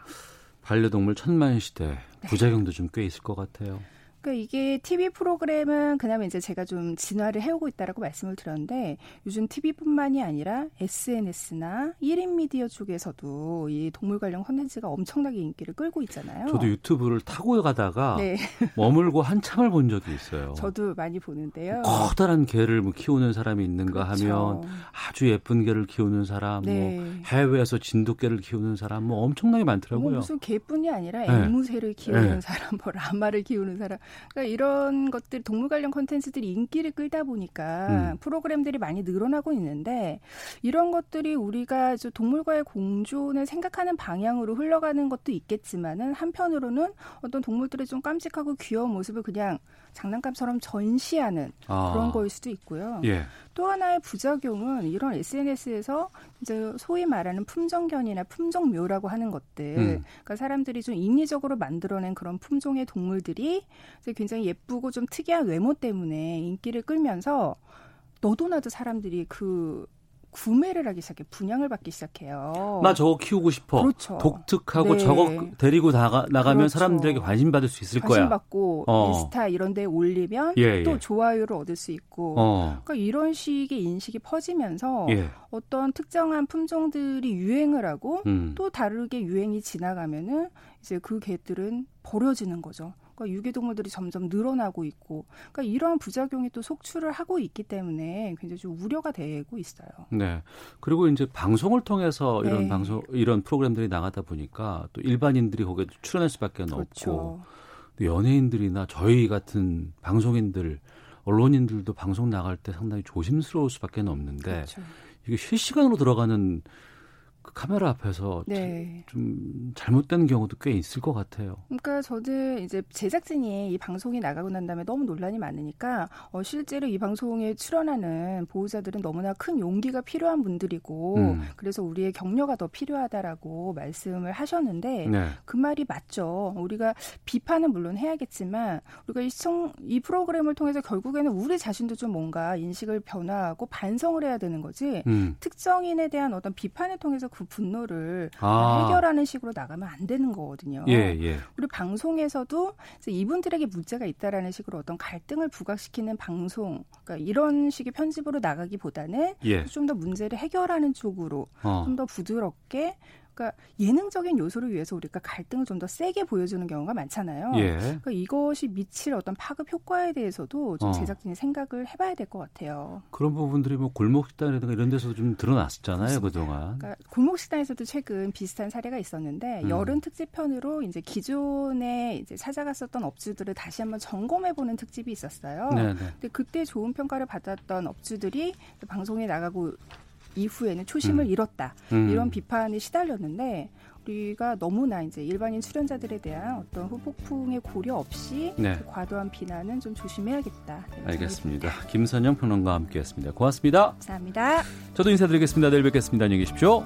반려동물 천만 시대 네. 부작용도 좀 꽤 있을 것 같아요. 그러니까 이게 TV 프로그램은 그나마 이제 제가 좀 진화를 해오고 있다라고 말씀을 드렸는데 요즘 TV뿐만이 아니라 SNS나 1인 미디어 쪽에서도 이 동물 관련 콘텐츠가 엄청나게 인기를 끌고 있잖아요. 저도 유튜브를 타고 가다가 네. 머물고 한참을 본 적이 있어요. 저도 많이 보는데요. 커다란 개를 뭐 키우는 사람이 있는가 그렇죠. 하면 아주 예쁜 개를 키우는 사람, 네. 뭐 해외에서 진돗개를 키우는 사람, 뭐 엄청나게 뭐 많더라고요. 무슨 개뿐이 아니라 네. 앵무새를 키우는 네. 사람, 뭐 라마를 키우는 사람, 그러니까 이런 것들 동물 관련 콘텐츠들이 인기를 끌다 보니까 음. 프로그램들이 많이 늘어나고 있는데 이런 것들이 우리가 저 동물과의 공존을 생각하는 방향으로 흘러가는 것도 있겠지만은 한편으로는 어떤 동물들의 좀 깜찍하고 귀여운 모습을 그냥 장난감처럼 전시하는 아. 그런 거일 수도 있고요. 예. 또 하나의 부작용은 이런 SNS에서 이제 소위 말하는 품종견이나 품종묘라고 하는 것들, 음. 그러니까 사람들이 좀 인위적으로 만들어낸 그런 품종의 동물들이 굉장히 예쁘고 좀 특이한 외모 때문에 인기를 끌면서 너도 나도 사람들이 그 구매를 하기 시작해 분양을 받기 시작해요. 나 저거 키우고 싶어. 그렇죠. 독특하고 네. 저거 데리고 나가, 나가면 그렇죠. 사람들에게 관심 받을 수 있을 관심 거야. 받고 어. 인스타 이런 데 올리면 예, 또 예. 좋아요를 얻을 수 있고 어. 그러니까 이런 식의 인식이 퍼지면서 예. 어떤 특정한 품종들이 유행을 하고 음. 또 다르게 유행이 지나가면은 이제 그 개들은 버려지는 거죠. 그러니까 유기동물들이 점점 늘어나고 있고, 그러니까 이러한 부작용이 또 속출을 하고 있기 때문에 굉장히 좀 우려가 되고 있어요. 네. 그리고 이제 방송을 통해서 이런 네. 방송 이런 프로그램들이 나가다 보니까 또 일반인들이 거기에 출연할 수밖에 그렇죠. 없고 또 연예인들이나 저희 같은 방송인들 언론인들도 방송 나갈 때 상당히 조심스러울 수밖에 없는데 그렇죠. 이게 실시간으로 들어가는 그 카메라 앞에서 네. 좀 잘못된 경우도 꽤 있을 것 같아요. 그러니까 저는 이제 제작진이 이 방송이 나가고 난 다음에 너무 논란이 많으니까 어, 실제로 이 방송에 출연하는 보호자들은 너무나 큰 용기가 필요한 분들이고 음. 그래서 우리의 격려가 더 필요하다라고 말씀을 하셨는데 네. 그 말이 맞죠. 우리가 비판은 물론 해야겠지만 우리가 이, 시청, 이 프로그램을 통해서 결국에는 우리 자신도 좀 뭔가 인식을 변화하고 반성을 해야 되는 거지 음. 특정인에 대한 어떤 비판을 통해서 그 분노를 아. 해결하는 식으로 나가면 안 되는 거거든요. 예, 예. 우리 방송에서도 이분들에게 문제가 있다라는 식으로 어떤 갈등을 부각시키는 방송, 그러니까 이런 식의 편집으로 나가기보다는 예. 좀더 문제를 해결하는 쪽으로 어. 좀더 부드럽게 그러니까 예능적인 요소를 위해서 우리가 갈등을 좀 더 세게 보여주는 경우가 많잖아요. 예. 그러니까 이것이 미칠 어떤 파급 효과에 대해서도 좀 어. 제작진이 생각을 해봐야 될 것 같아요. 그런 부분들이 뭐 골목 식당이라든가 이런 데서도 좀 드러났었잖아요, 그동안. 그러니까 골목 식당에서도 최근 비슷한 사례가 있었는데 음. 여름 특집편으로 이제 기존에 이제 찾아갔었던 업주들을 다시 한번 점검해보는 특집이 있었어요. 네네. 네. 근데 그때 좋은 평가를 받았던 업주들이 방송에 나가고 이후에는 초심을 음. 잃었다 음. 이런 비판이 시달렸는데 우리가 너무나 이제 일반인 출연자들에 대한 어떤 후폭풍의 고려 없이 네. 과도한 비난은 좀 조심해야겠다. 알겠습니다. 김선영 평론가와 함께했습니다. 고맙습니다. 감사합니다. 저도 인사드리겠습니다. 내일 뵙겠습니다. 안녕히 계십시오.